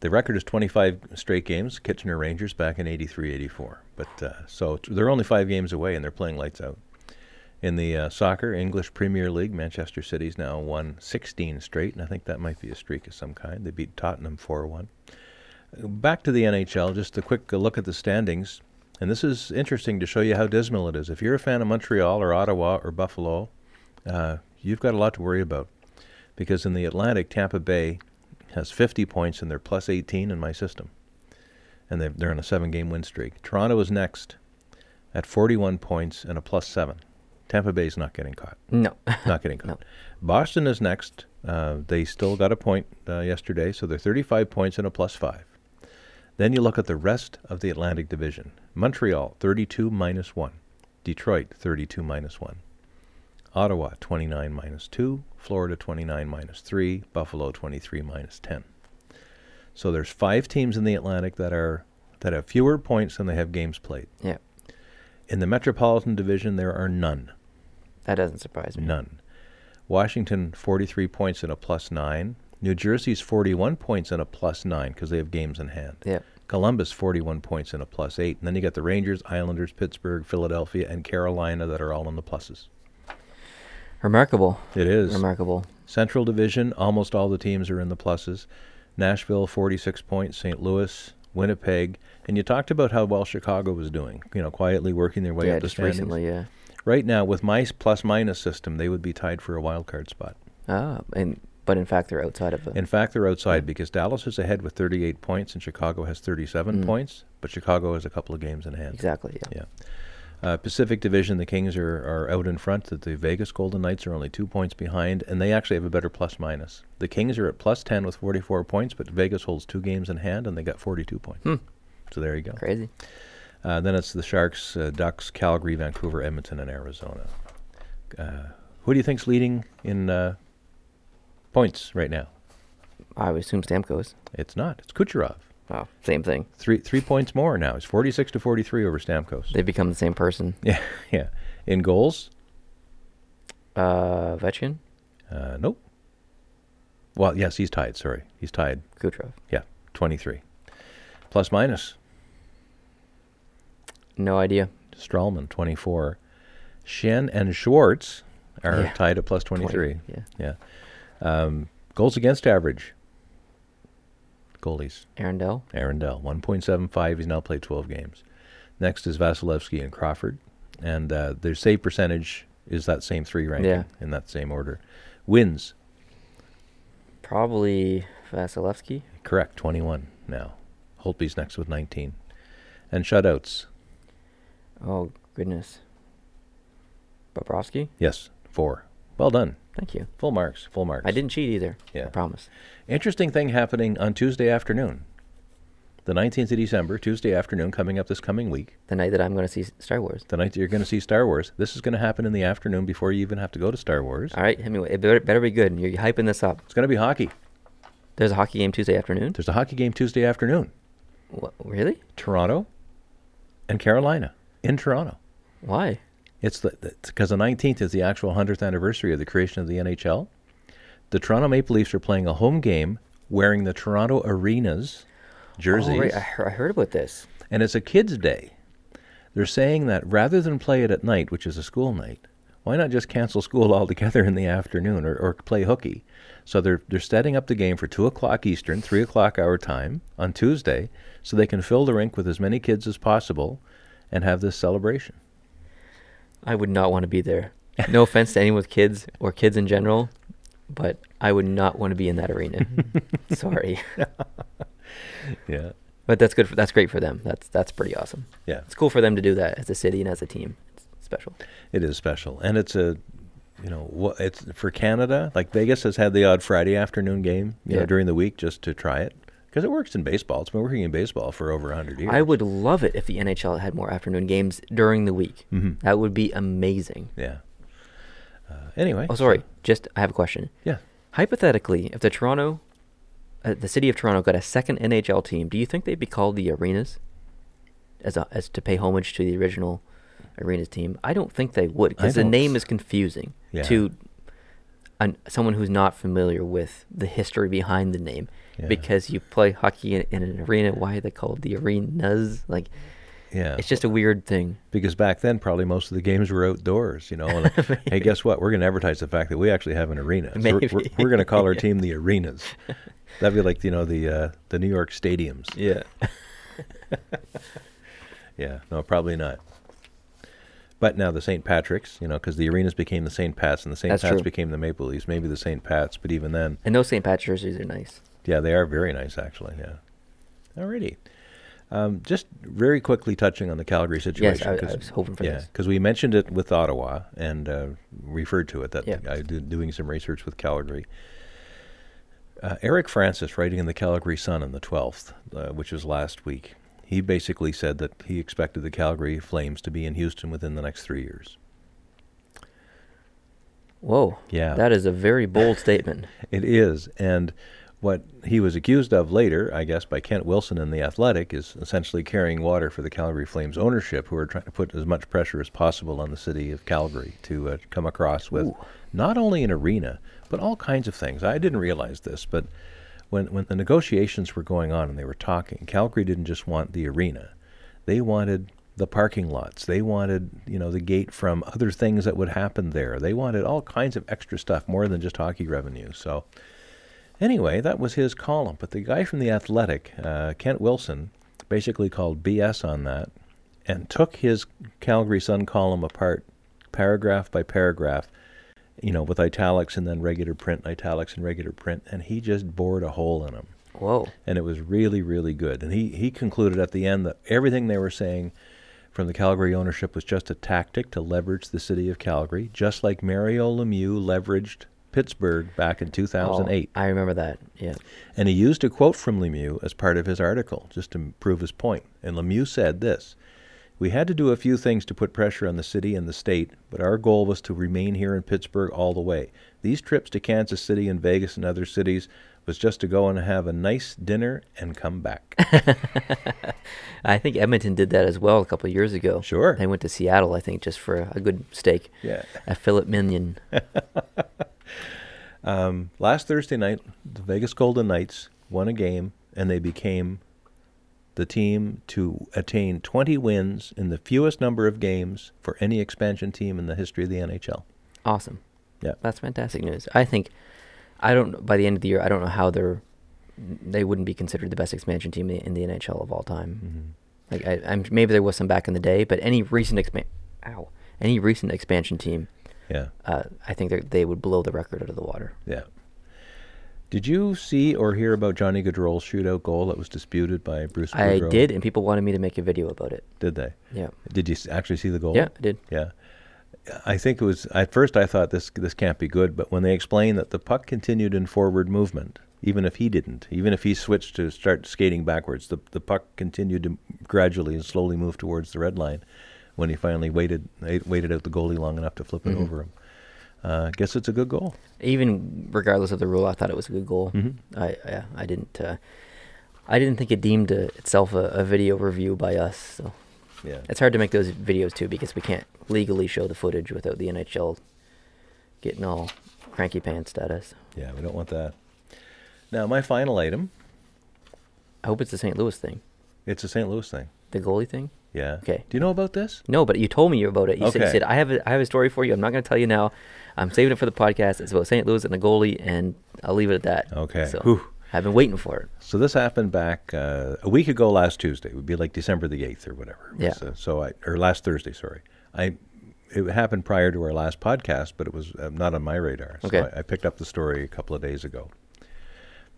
the record is 25 straight games, Kitchener Rangers back in 83 84. But uh, so they're only five games away and they're playing lights out. In the uh, soccer, English Premier League, Manchester City's now won 16 straight, and I think that might be a streak of some kind. They beat Tottenham 4 1. Back to the NHL, just a quick look at the standings. And this is interesting to show you how dismal it is. If you're a fan of Montreal or Ottawa or Buffalo, uh, you've got a lot to worry about. Because in the Atlantic, Tampa Bay has 50 points and they're plus 18 in my system. And they're, they're on a seven game win streak. Toronto is next at 41 points and a plus seven. Tampa Bay's not getting caught. No. Not getting caught. No. Boston is next. Uh, they still got a point uh, yesterday, so they're 35 points and a plus five. Then you look at the rest of the Atlantic Division. Montreal, 32 minus 1. Detroit, 32 minus 1. Ottawa, 29 minus 2. Florida, 29 minus 3. Buffalo, 23 minus 10. So there's five teams in the Atlantic that are that have fewer points than they have games played. Yeah. In the Metropolitan Division, there are none. That doesn't surprise me. None. Washington, 43 points and a plus 9. New Jersey's 41 points and a plus 9 because they have games in hand. Yeah. Columbus, 41 points and a plus 8. And then you got the Rangers, Islanders, Pittsburgh, Philadelphia, and Carolina that are all in the pluses. Remarkable. It is. Remarkable. Central Division, almost all the teams are in the pluses. Nashville, 46 points. St. Louis, Winnipeg. And you talked about how well Chicago was doing, you know, quietly working their way yeah, up the just standings. recently, yeah. Right now, with my plus minus system, they would be tied for a wild card spot. Ah, and but in fact they're outside of the. In fact, they're outside because Dallas is ahead with 38 points and Chicago has 37 Mm. points, but Chicago has a couple of games in hand. exactly. Yeah. Yeah. Uh, Pacific Division, the Kings are, are out in front. The, the Vegas Golden Knights are only two points behind, and they actually have a better plus minus. The Kings are at plus 10 with 44 points, but Vegas holds two games in hand, and they got 42 points. Hmm. So there you go. Crazy. Uh, then it's the Sharks, uh, Ducks, Calgary, Vancouver, Edmonton, and Arizona. Uh, who do you think's leading in uh, points right now? I would assume Stamkos. It's not. It's Kucherov. Wow. Same thing. Three three points more now. It's 46 to 43 over Stamkos. They've become the same person. Yeah, yeah. In goals, Uh, Vetchin, uh, nope. Well, yes, he's tied. Sorry, he's tied. Kucherov. Yeah, 23. Plus minus, No idea. Stralman, 24. Schenn and Schwartz are Yeah. tied at plus 23. 20, Yeah. yeah. Um, goals against average. Goalies. Aaron Dell, 1.75. He's now played 12 games. Next is Vasilevskiy and Crawford. And uh, their save percentage is that same three ranking Yeah. in that same order. Wins, Probably Vasilevskiy. correct, 21 now. Holtby's next with 19. And shutouts, Oh goodness. Bobrovsky. yes, four. Well done. Thank you. Full marks, full marks. I didn't cheat either. Yeah. I promise. Interesting thing happening on Tuesday afternoon. The 19th of December, Tuesday afternoon, coming up this coming week. The night that I'm going to see Star Wars. The night that you're going to see Star Wars. This is going to happen in the afternoon before you even have to go to Star Wars. All right. I mean, it better, better be good. You're hyping this up. It's going to be hockey. There's a hockey game Tuesday afternoon. There's a hockey game Tuesday afternoon. What, really? Toronto and Carolina in Toronto. Why? It's because the 19th is the actual 100th anniversary of the creation of the NHL. The Toronto Maple Leafs are playing a home game wearing the Toronto Arenas jerseys, Oh, right. I, heard, I heard about this. and it's a kids' day. They're saying that rather than play it at night, which is a school night, why not just cancel school altogether in the afternoon or, or play hooky? So they're they're setting up the game for two o'clock Eastern, three o'clock our time on Tuesday, so they can fill the rink with as many kids as possible, and have this celebration. I would not want to be there. No offense to anyone with kids or kids in general, but I would not want to be in that arena. Sorry, Yeah, but that's good. For, that's great for them. That's that's pretty awesome. yeah. It's cool for them to do that as a city and as a team. It's special. It is special, and it's a, you know, it's for Canada. Like Vegas has had the odd Friday afternoon game, you know, during the week just to try it because it works in baseball. It's been working in baseball for over hundred years. I would love it if the NHL had more afternoon games during the week. Mhm. That would be amazing. Yeah. Uh, anyway. Oh, sorry. Just I have a question. Yeah. Hypothetically, if the Toronto, uh, the city of Toronto got a second NHL team, do you think they'd be called the Arenas, as a, as to pay homage to the original Arenas team? I don't think they would because the name is confusing Yeah. to an, someone who's not familiar with the history behind the name. Yeah. Because you play hockey in, in an arena, why are they called the Arenas? Like, Yeah. It's just a weird thing. because back then probably most of the games were outdoors, you know. And, hey, guess what? We're going to advertise the fact that we actually have an arena. So we're, we're, we're going to call our team the Arenas. That'd be like you know the uh, the New York stadiums. Yeah. Yeah, no, probably not. But now the St. Patrick's, you know, because the arenas became the St. Pat's and the St. That's Pat's true. became the Maple Leafs. Maybe the St. Pat's, but even then, And those St. Patrick's jerseys are nice. yeah, they are very nice actually. Yeah. Alrighty. Um, just very quickly touching on the Calgary situation. Yes, I- I was hoping for yeah, this. because we mentioned it with Ottawa and uh, referred to it that Yeah. I did doing some research with Calgary. Uh, Eric Francis, writing in the Calgary Sun on the 12th, uh, which was last week, he basically said that he expected the Calgary Flames to be in Houston within the next three years. Whoa. Yeah. That is a very bold statement. It is. And what he was accused of later, I guess, by Kent Wilson in The Athletic, is essentially carrying water for the Calgary Flames ownership, who are trying to put as much pressure as possible on the city of Calgary to uh, come across with Ooh. not only an arena, but all kinds of things. I didn't realize this, but when, when the negotiations were going on and they were talking, Calgary didn't just want the arena. They wanted the parking lots. They wanted, you know, the gate from other things that would happen there. They wanted all kinds of extra stuff, more than just hockey revenue. So, anyway, that was his column. But the guy from the Athletic, uh, Kent Wilson, basically called BS on that and took his Calgary Sun column apart, paragraph by paragraph, you know, with italics and then regular print, italics and regular print, and he just bored a hole in them Whoa. and it was really, really good. And he, he concluded at the end that everything they were saying from the Calgary ownership was just a tactic to leverage the city of Calgary, just like Mario Lemieux leveraged Pittsburgh back in 2008. Oh, I remember that. Yeah. And he used a quote from Lemieux as part of his article, just to prove his point. And Lemieux said this We had to do a few things to put pressure on the city and the state, but our goal was to remain here in Pittsburgh all the way. These trips to Kansas City and Vegas and other cities was just to go and have a nice dinner and come back. I think Edmonton did that as well a couple of years ago. Sure. They went to Seattle, I think, just for a good steak. yeah. A filet mignon. Um, last Thursday night, the Vegas Golden Knights won a game, and they became the team to attain 20 wins in the fewest number of games for any expansion team in the history of the NHL. Awesome. Yeah. That's fantastic news. I think, I don't, by the end of the year, I don't know how they're, they wouldn't be considered the best expansion team in the, NHL of all time. Like, I, I'm, maybe there was some back in the day, but any recent expan, ow, any recent expansion team, Yeah, uh, I think they would blow the record out of the water. yeah. Did you see or hear about Johnny Gaudreau's shootout goal that was disputed by Bruce I Boudreau? did, and people wanted me to make a video about it. Did they? Yeah. Did you actually see the goal? Yeah, I did. Yeah. I think it was at first I thought this this can't be good, but when they explained that the puck continued in forward movement, even if he didn't, even if he switched to start skating backwards, the the puck continued to gradually and slowly move towards the red line when he finally waited waited out the goalie long enough to flip it Mhm. over him. Uh, I guess it's a good goal. Even regardless of the rule, I thought it was a good goal. Mhm. I yeah, I didn't uh, I didn't think it deemed uh itself a, a video review by us. So Yeah. it's hard to make those videos too because we can't legally show the footage without the NHL getting all cranky pants at us. Yeah, we don't want that. Now, my final item, I hope it's the St. Louis thing, it's a St. Louis thing. the goalie thing. Yeah. Okay. Do you know about this? No, but you told me about it. You, said, you said I have a, I have a story for you. I'm not going to tell you now. I'm saving it for the podcast. It's about St. Louis and the goalie, and I'll leave it at that. Okay. So Whew. I've been waiting for it. So this happened back uh, a week ago last Tuesday. It would be like December the eighth or whatever. Yeah. was, uh, so I or last Thursday, sorry. I it happened prior to our last podcast, but it was uh, not on my radar. So Okay. I, I picked up the story a couple of days ago.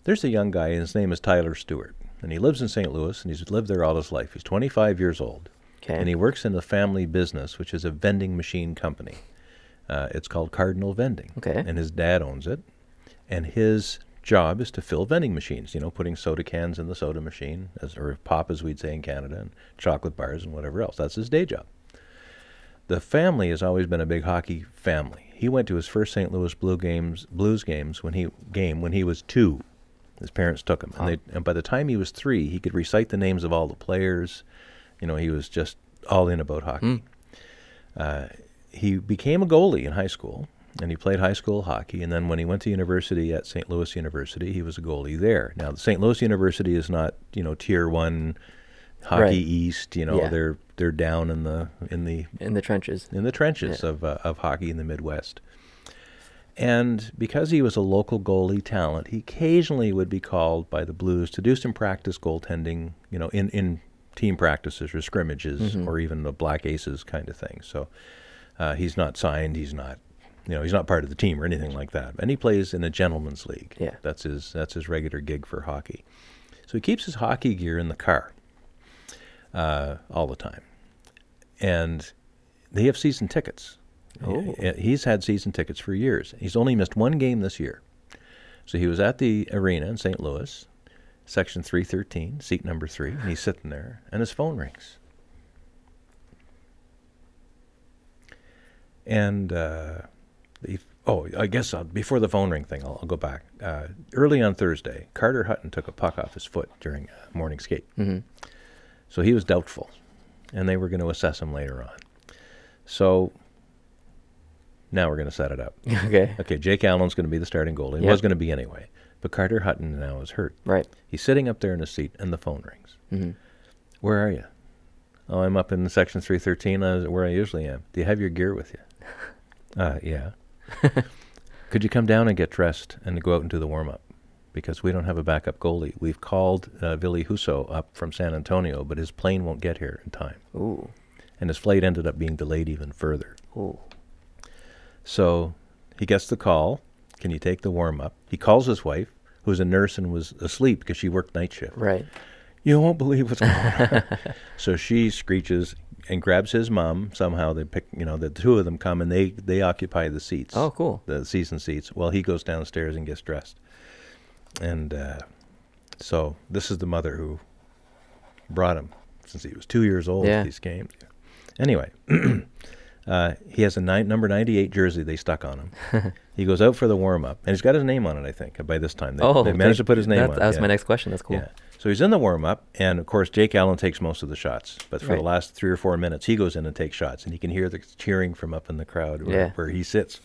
There's a young guy, and his name is Tyler Stewart, and he lives in St. Louis, and he's lived there all his life. He's 25 years old, Okay. and he works in the family business, which is a vending machine company. Uh, it's called Cardinal Vending, Okay. and his dad owns it, and his job is to fill vending machines. You know, putting soda cans in the soda machine, as or pop, as we'd say in Canada, and chocolate bars and whatever else. That's his day job. The family has always been a big hockey family. He went to his first St. Louis Blue games, Blues games when he game when he was two. His parents took him, and, they, and by the time he was three, he could recite the names of all the players. You know, he was just all in about hockey. Mm. Uh, he became a goalie in high school, and he played high school hockey. And then when he went to university at St. Louis University, he was a goalie there. Now, the St. Louis University is not, you know, tier one Hockey Right. East, you know, Yeah. they're they're down in the in the In the trenches. in the trenches Yeah. of uh, of hockey in the Midwest. And because he was a local goalie talent, he occasionally would be called by the Blues to do some practice goaltending, you know, in, in team practices or scrimmages Mhm. or even the Black Aces kind of thing. So uh, he's not signed, he's not, you know, he's not part of the team or anything like that. And he plays in a gentleman's league. Yeah. That's his that's his regular gig for hockey. So he keeps his hockey gear in the car uh, all the time. And they have season tickets. Oh. Uh, He's had season tickets for years. He's only missed one game this year. So he was at the arena in St. Louis, section 313, seat number three, and he's sitting there, and his phone rings. And uh, the, oh, I guess uh, before the phone ring thing, I'll, I'll go back. Uh, early on Thursday, Carter Hutton took a puck off his foot during a morning skate. hmm So he was doubtful, and they were going to assess him later on. So now we're going to set it up. okay. Okay, Jake Allen's going to be the starting goalie. He Yep. was going to be anyway. But Carter Hutton now is hurt. Right. He's sitting up there in his seat, and the phone rings. hmm Where are you? Oh, I'm up in section 313, uh, where I usually am. Do you have your gear with you? Uh, yeah. Could you come down and get dressed and go out and do the warm up? Because we don't have a backup goalie. We've called uh, Ville Husso up from San Antonio, but his plane won't get here in time. Ooh. And his flight ended up being delayed even further. Ooh. So he gets the call. Can you take the warm up? He calls his wife, who's a nurse and was asleep because she worked night shift. Right. You won't believe what's going on. so she screeches and grabs his mom. Somehow they pick, you know, the two of them come and they they occupy the seats. Oh, cool. The season seats. Well, he goes downstairs and gets dressed. And uh, so this is the mother who brought him since he was two years old Yeah. to these games. Anyway, uh, he has a nine, number 98 jersey they stuck on him. he goes out for the warm up, and he's got his name on it, I think, by this time. They, oh, they managed to put his name on it. That was yeah. my next question. That's cool. Yeah. So he's in the warm up, and of course, Jake Allen takes most of the shots. But for the last three or four minutes, he goes in and takes shots, and he can hear the cheering from up in the crowd where, Yeah. where he sits.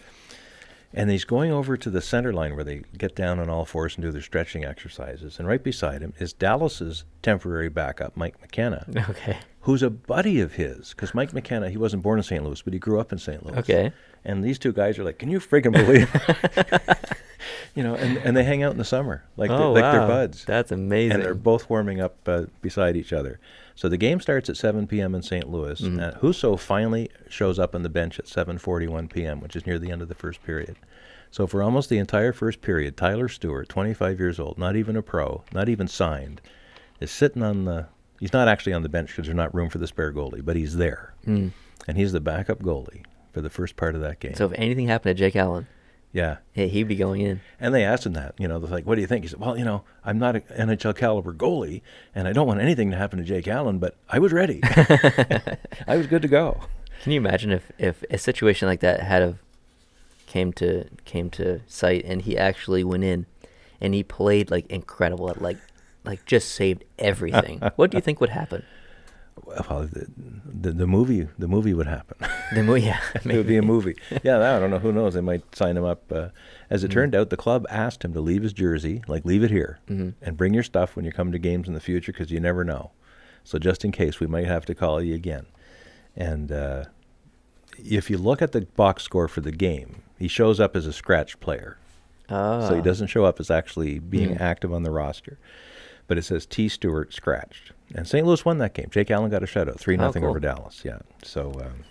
And he's going over to the center line where they get down on all fours and do their stretching exercises. And right beside him is Dallas's temporary backup, Mike McKenna, Okay. Who's a buddy of his. Because Mike McKenna, he wasn't born in St. Louis, but he grew up in St. Louis. Okay. And these two guys are like, "Can you freaking believe?" you know, and, and they hang out in the summer like oh, they're, like they're buds That's amazing. and they're both warming up uh, beside each other. So the game starts at 7 p.m. in St. Louis. Mhm. Uh, Husso finally shows up on the bench at 7:41 p.m., which is near the end of the first period. So for almost the entire first period, Tyler Stewart, 25 years old, not even a pro, not even signed, is sitting on the. He's not actually on the bench because there's not room for the spare goalie, but he's there, Mm. and he's the backup goalie for the first part of that game. So if anything happened to Jake Allen, yeah, hey, he'd be going in. and they asked him that, you know, they're like, what do you think? He said, well, you know, I'm not an NHL caliber goalie, and I don't want anything to happen to Jake Allen, but I was ready. I was good to go. Can you imagine if, if a situation like that had of came to came to sight and he actually went in and he played like incredible at like like just saved everything. what do you think would happen? Well, the, the, the movie, the movie would happen. The movie, yeah, it would be a movie. Yeah, I don't know. Who knows? They might sign him up. Uh, as it Mhm. turned out, the club asked him to leave his jersey, like leave it here, Mhm. and bring your stuff when you come to games in the future, because you never know. So just in case, we might have to call you again. And uh, if you look at the box score for the game, he shows up as a scratch player. Ah. So he doesn't show up as actually being Mm. active on the roster. But it says T. Stewart scratched. And St. Louis won that game. Jake Allen got a shutout, 3 Oh, nothing cool. over Dallas. Yeah. So um,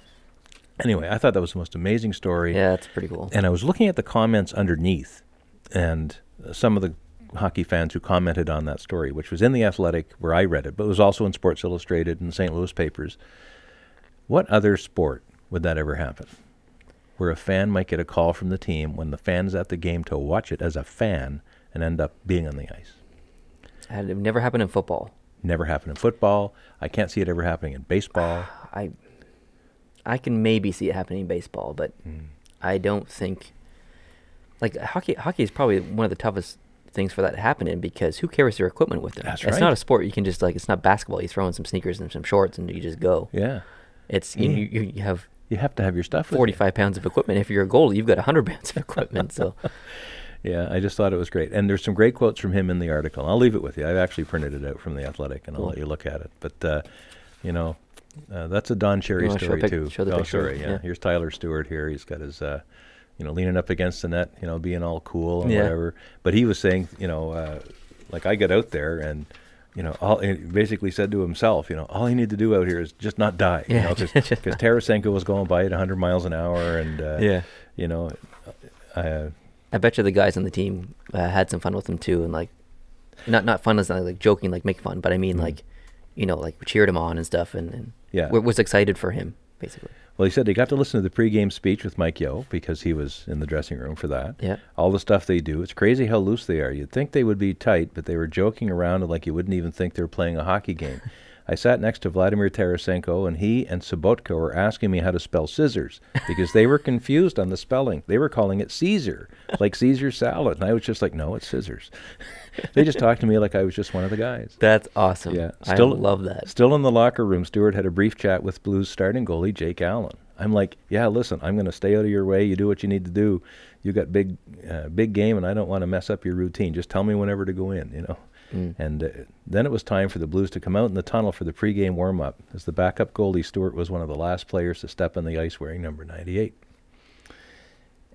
anyway, I thought that was the most amazing story. Yeah, that's pretty cool. And I was looking at the comments underneath and some of the hockey fans who commented on that story, which was in The Athletic where I read it, but it was also in Sports Illustrated and St. Louis papers. What other sport would that ever happen? Where a fan might get a call from the team when the fan's at the game to watch it as a fan and end up being on the ice. Had it never happened in football. Never happened in football. I can't see it ever happening in baseball. I I can maybe see it happening in baseball, but Mm. I don't think like hockey hockey is probably one of the toughest things for that to happen in because who carries their equipment with them? That's right. it's not a sport you can just like it's not basketball. You throw in some sneakers and some shorts and you just go. Yeah. It's you, Yeah. you, you have You have to have your stuff with you. 45 pounds of equipment. If you're a goalie, you've got 100 pounds of equipment. So Yeah, I just thought it was great. And there's some great quotes from him in the article. I'll leave it with you. I've actually printed it out from the Athletic, and Cool. I'll let you look at it. But uh, you know, uh, that's a Don Cherry You story pic- too. show the oh. Yeah. Yeah. here's Tyler Stewart here. He's got his, uh, you know, leaning up against the net. You know, being all cool and Yeah. whatever. But he was saying, you know, uh, like I get out there and. You know, all, he basically said to himself, you know, all you need to do out here is just not die. You Yeah, know, because Tarasenko was going by at 100 miles an hour, and uh, yeah. you know, uh, I bet you the guys on the team uh, had some fun with him too, and like, not not fun as like joking, like make fun, but I mean Mhm. like, you know, like cheered him on and stuff, and, and yeah. w- was excited for him basically. Well, he said he got to listen to the pregame speech with Mike Yeo because he was in the dressing room for that. Yeah. All the stuff they do. It's crazy how loose they are. You'd think they would be tight, but they were joking around like you wouldn't even think they were playing a hockey game. I sat next to Vladimir Tarasenko, and he and Sobotka were asking me how to spell scissors because they were confused on the spelling. They were calling it Caesar, like Caesar salad. And I was just like, no, it's scissors. They just talked to me like I was just one of the guys. That's awesome. Yeah, I still- love that. Still in the locker room, Stewart had a brief chat with Blues starting goalie Jake Allen. I'm like, yeah, listen, I'm going to stay out of your way. You do what you need to do. You got big, uh, big game, and I don't want to mess up your routine. Just tell me whenever to go in, you know. Mm. And uh, then it was time for the Blues to come out in the tunnel for the pregame warm-up. As the backup goalie, Stewart was one of the last players to step on the ice wearing number 98.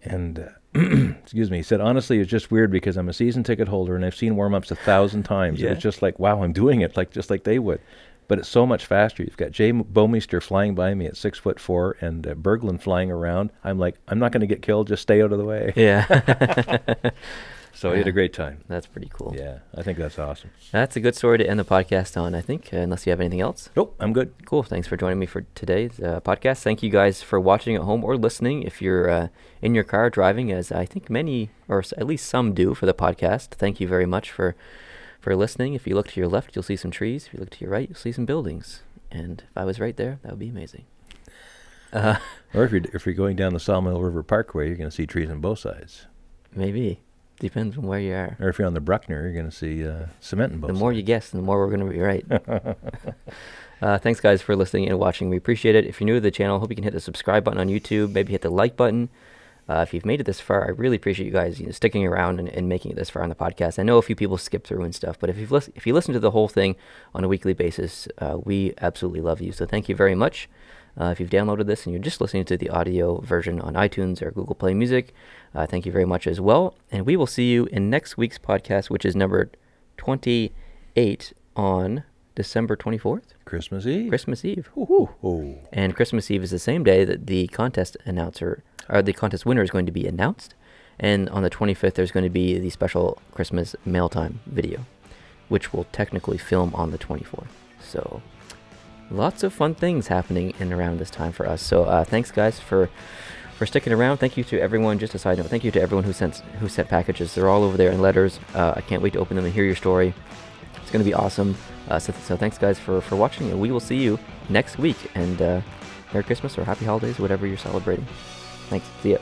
And uh, excuse me, he said, honestly, it's just weird because I'm a season ticket holder and I've seen warm-ups a thousand times. Yeah. It's just like, wow, I'm doing it like just like they would. But it's so much faster. You've got Jay Bouwmeester flying by me at six foot four, and uh, Berglund flying around. I'm like, I'm not going to get killed. Just stay out of the way. Yeah. So he had a great time. that's pretty cool. Yeah, I think that's awesome. That's a good story to end the podcast on, I think, uh, unless you have anything else. Nope, I'm good. Cool. Thanks for joining me for today's uh, podcast. Thank you guys for watching at home or listening. If you're uh, in your car driving, as I think many or at least some do for the podcast, thank you very much for for listening. If you look to your left, you'll see some trees. If you look to your right, you'll see some buildings. And if I was right there, that would be amazing. Uh, Or if you're if you're going down the Sawmill River Parkway, you're going to see trees on both sides. maybe depends on where you are. Or if you're on the Bruckner, you're going to see uh, cement on both The more sides. you guess, the more we're going to be right. uh, thanks, guys, for listening and watching. We appreciate it. If you're new to the channel, hope you can hit the subscribe button on YouTube. Maybe hit the like button. Uh, if you've made it this far, I really appreciate you guys you know, sticking around and, and making it this far on the podcast. I know a few people skip through and stuff, but if you've lis- if you listen to the whole thing on a weekly basis, uh, we absolutely love you. So thank you very much. Uh, if you've downloaded this and you're just listening to the audio version on iTunes or Google Play Music, uh, thank you very much as well. And we will see you in next week's podcast, which is number 28 on December 24th, Christmas Eve. Christmas Eve. Oh. And Christmas Eve is the same day that the contest announcer or the contest winner is going to be announced. And on the 25th, there's going to be the special Christmas mail time video, which will technically film on the 24th. So lots of fun things happening in around this time for us. So uh, thanks, guys, for for sticking around. Thank you to everyone. Just a side note, thank you to everyone who sent who sent packages. They're all over there in letters. Uh, I can't wait to open them and hear your story. It's going to be awesome. Uh, so, so thanks, guys, for for watching, and we will see you next week. And uh, Merry Christmas or Happy Holidays, whatever you're celebrating. Thanks. See ya.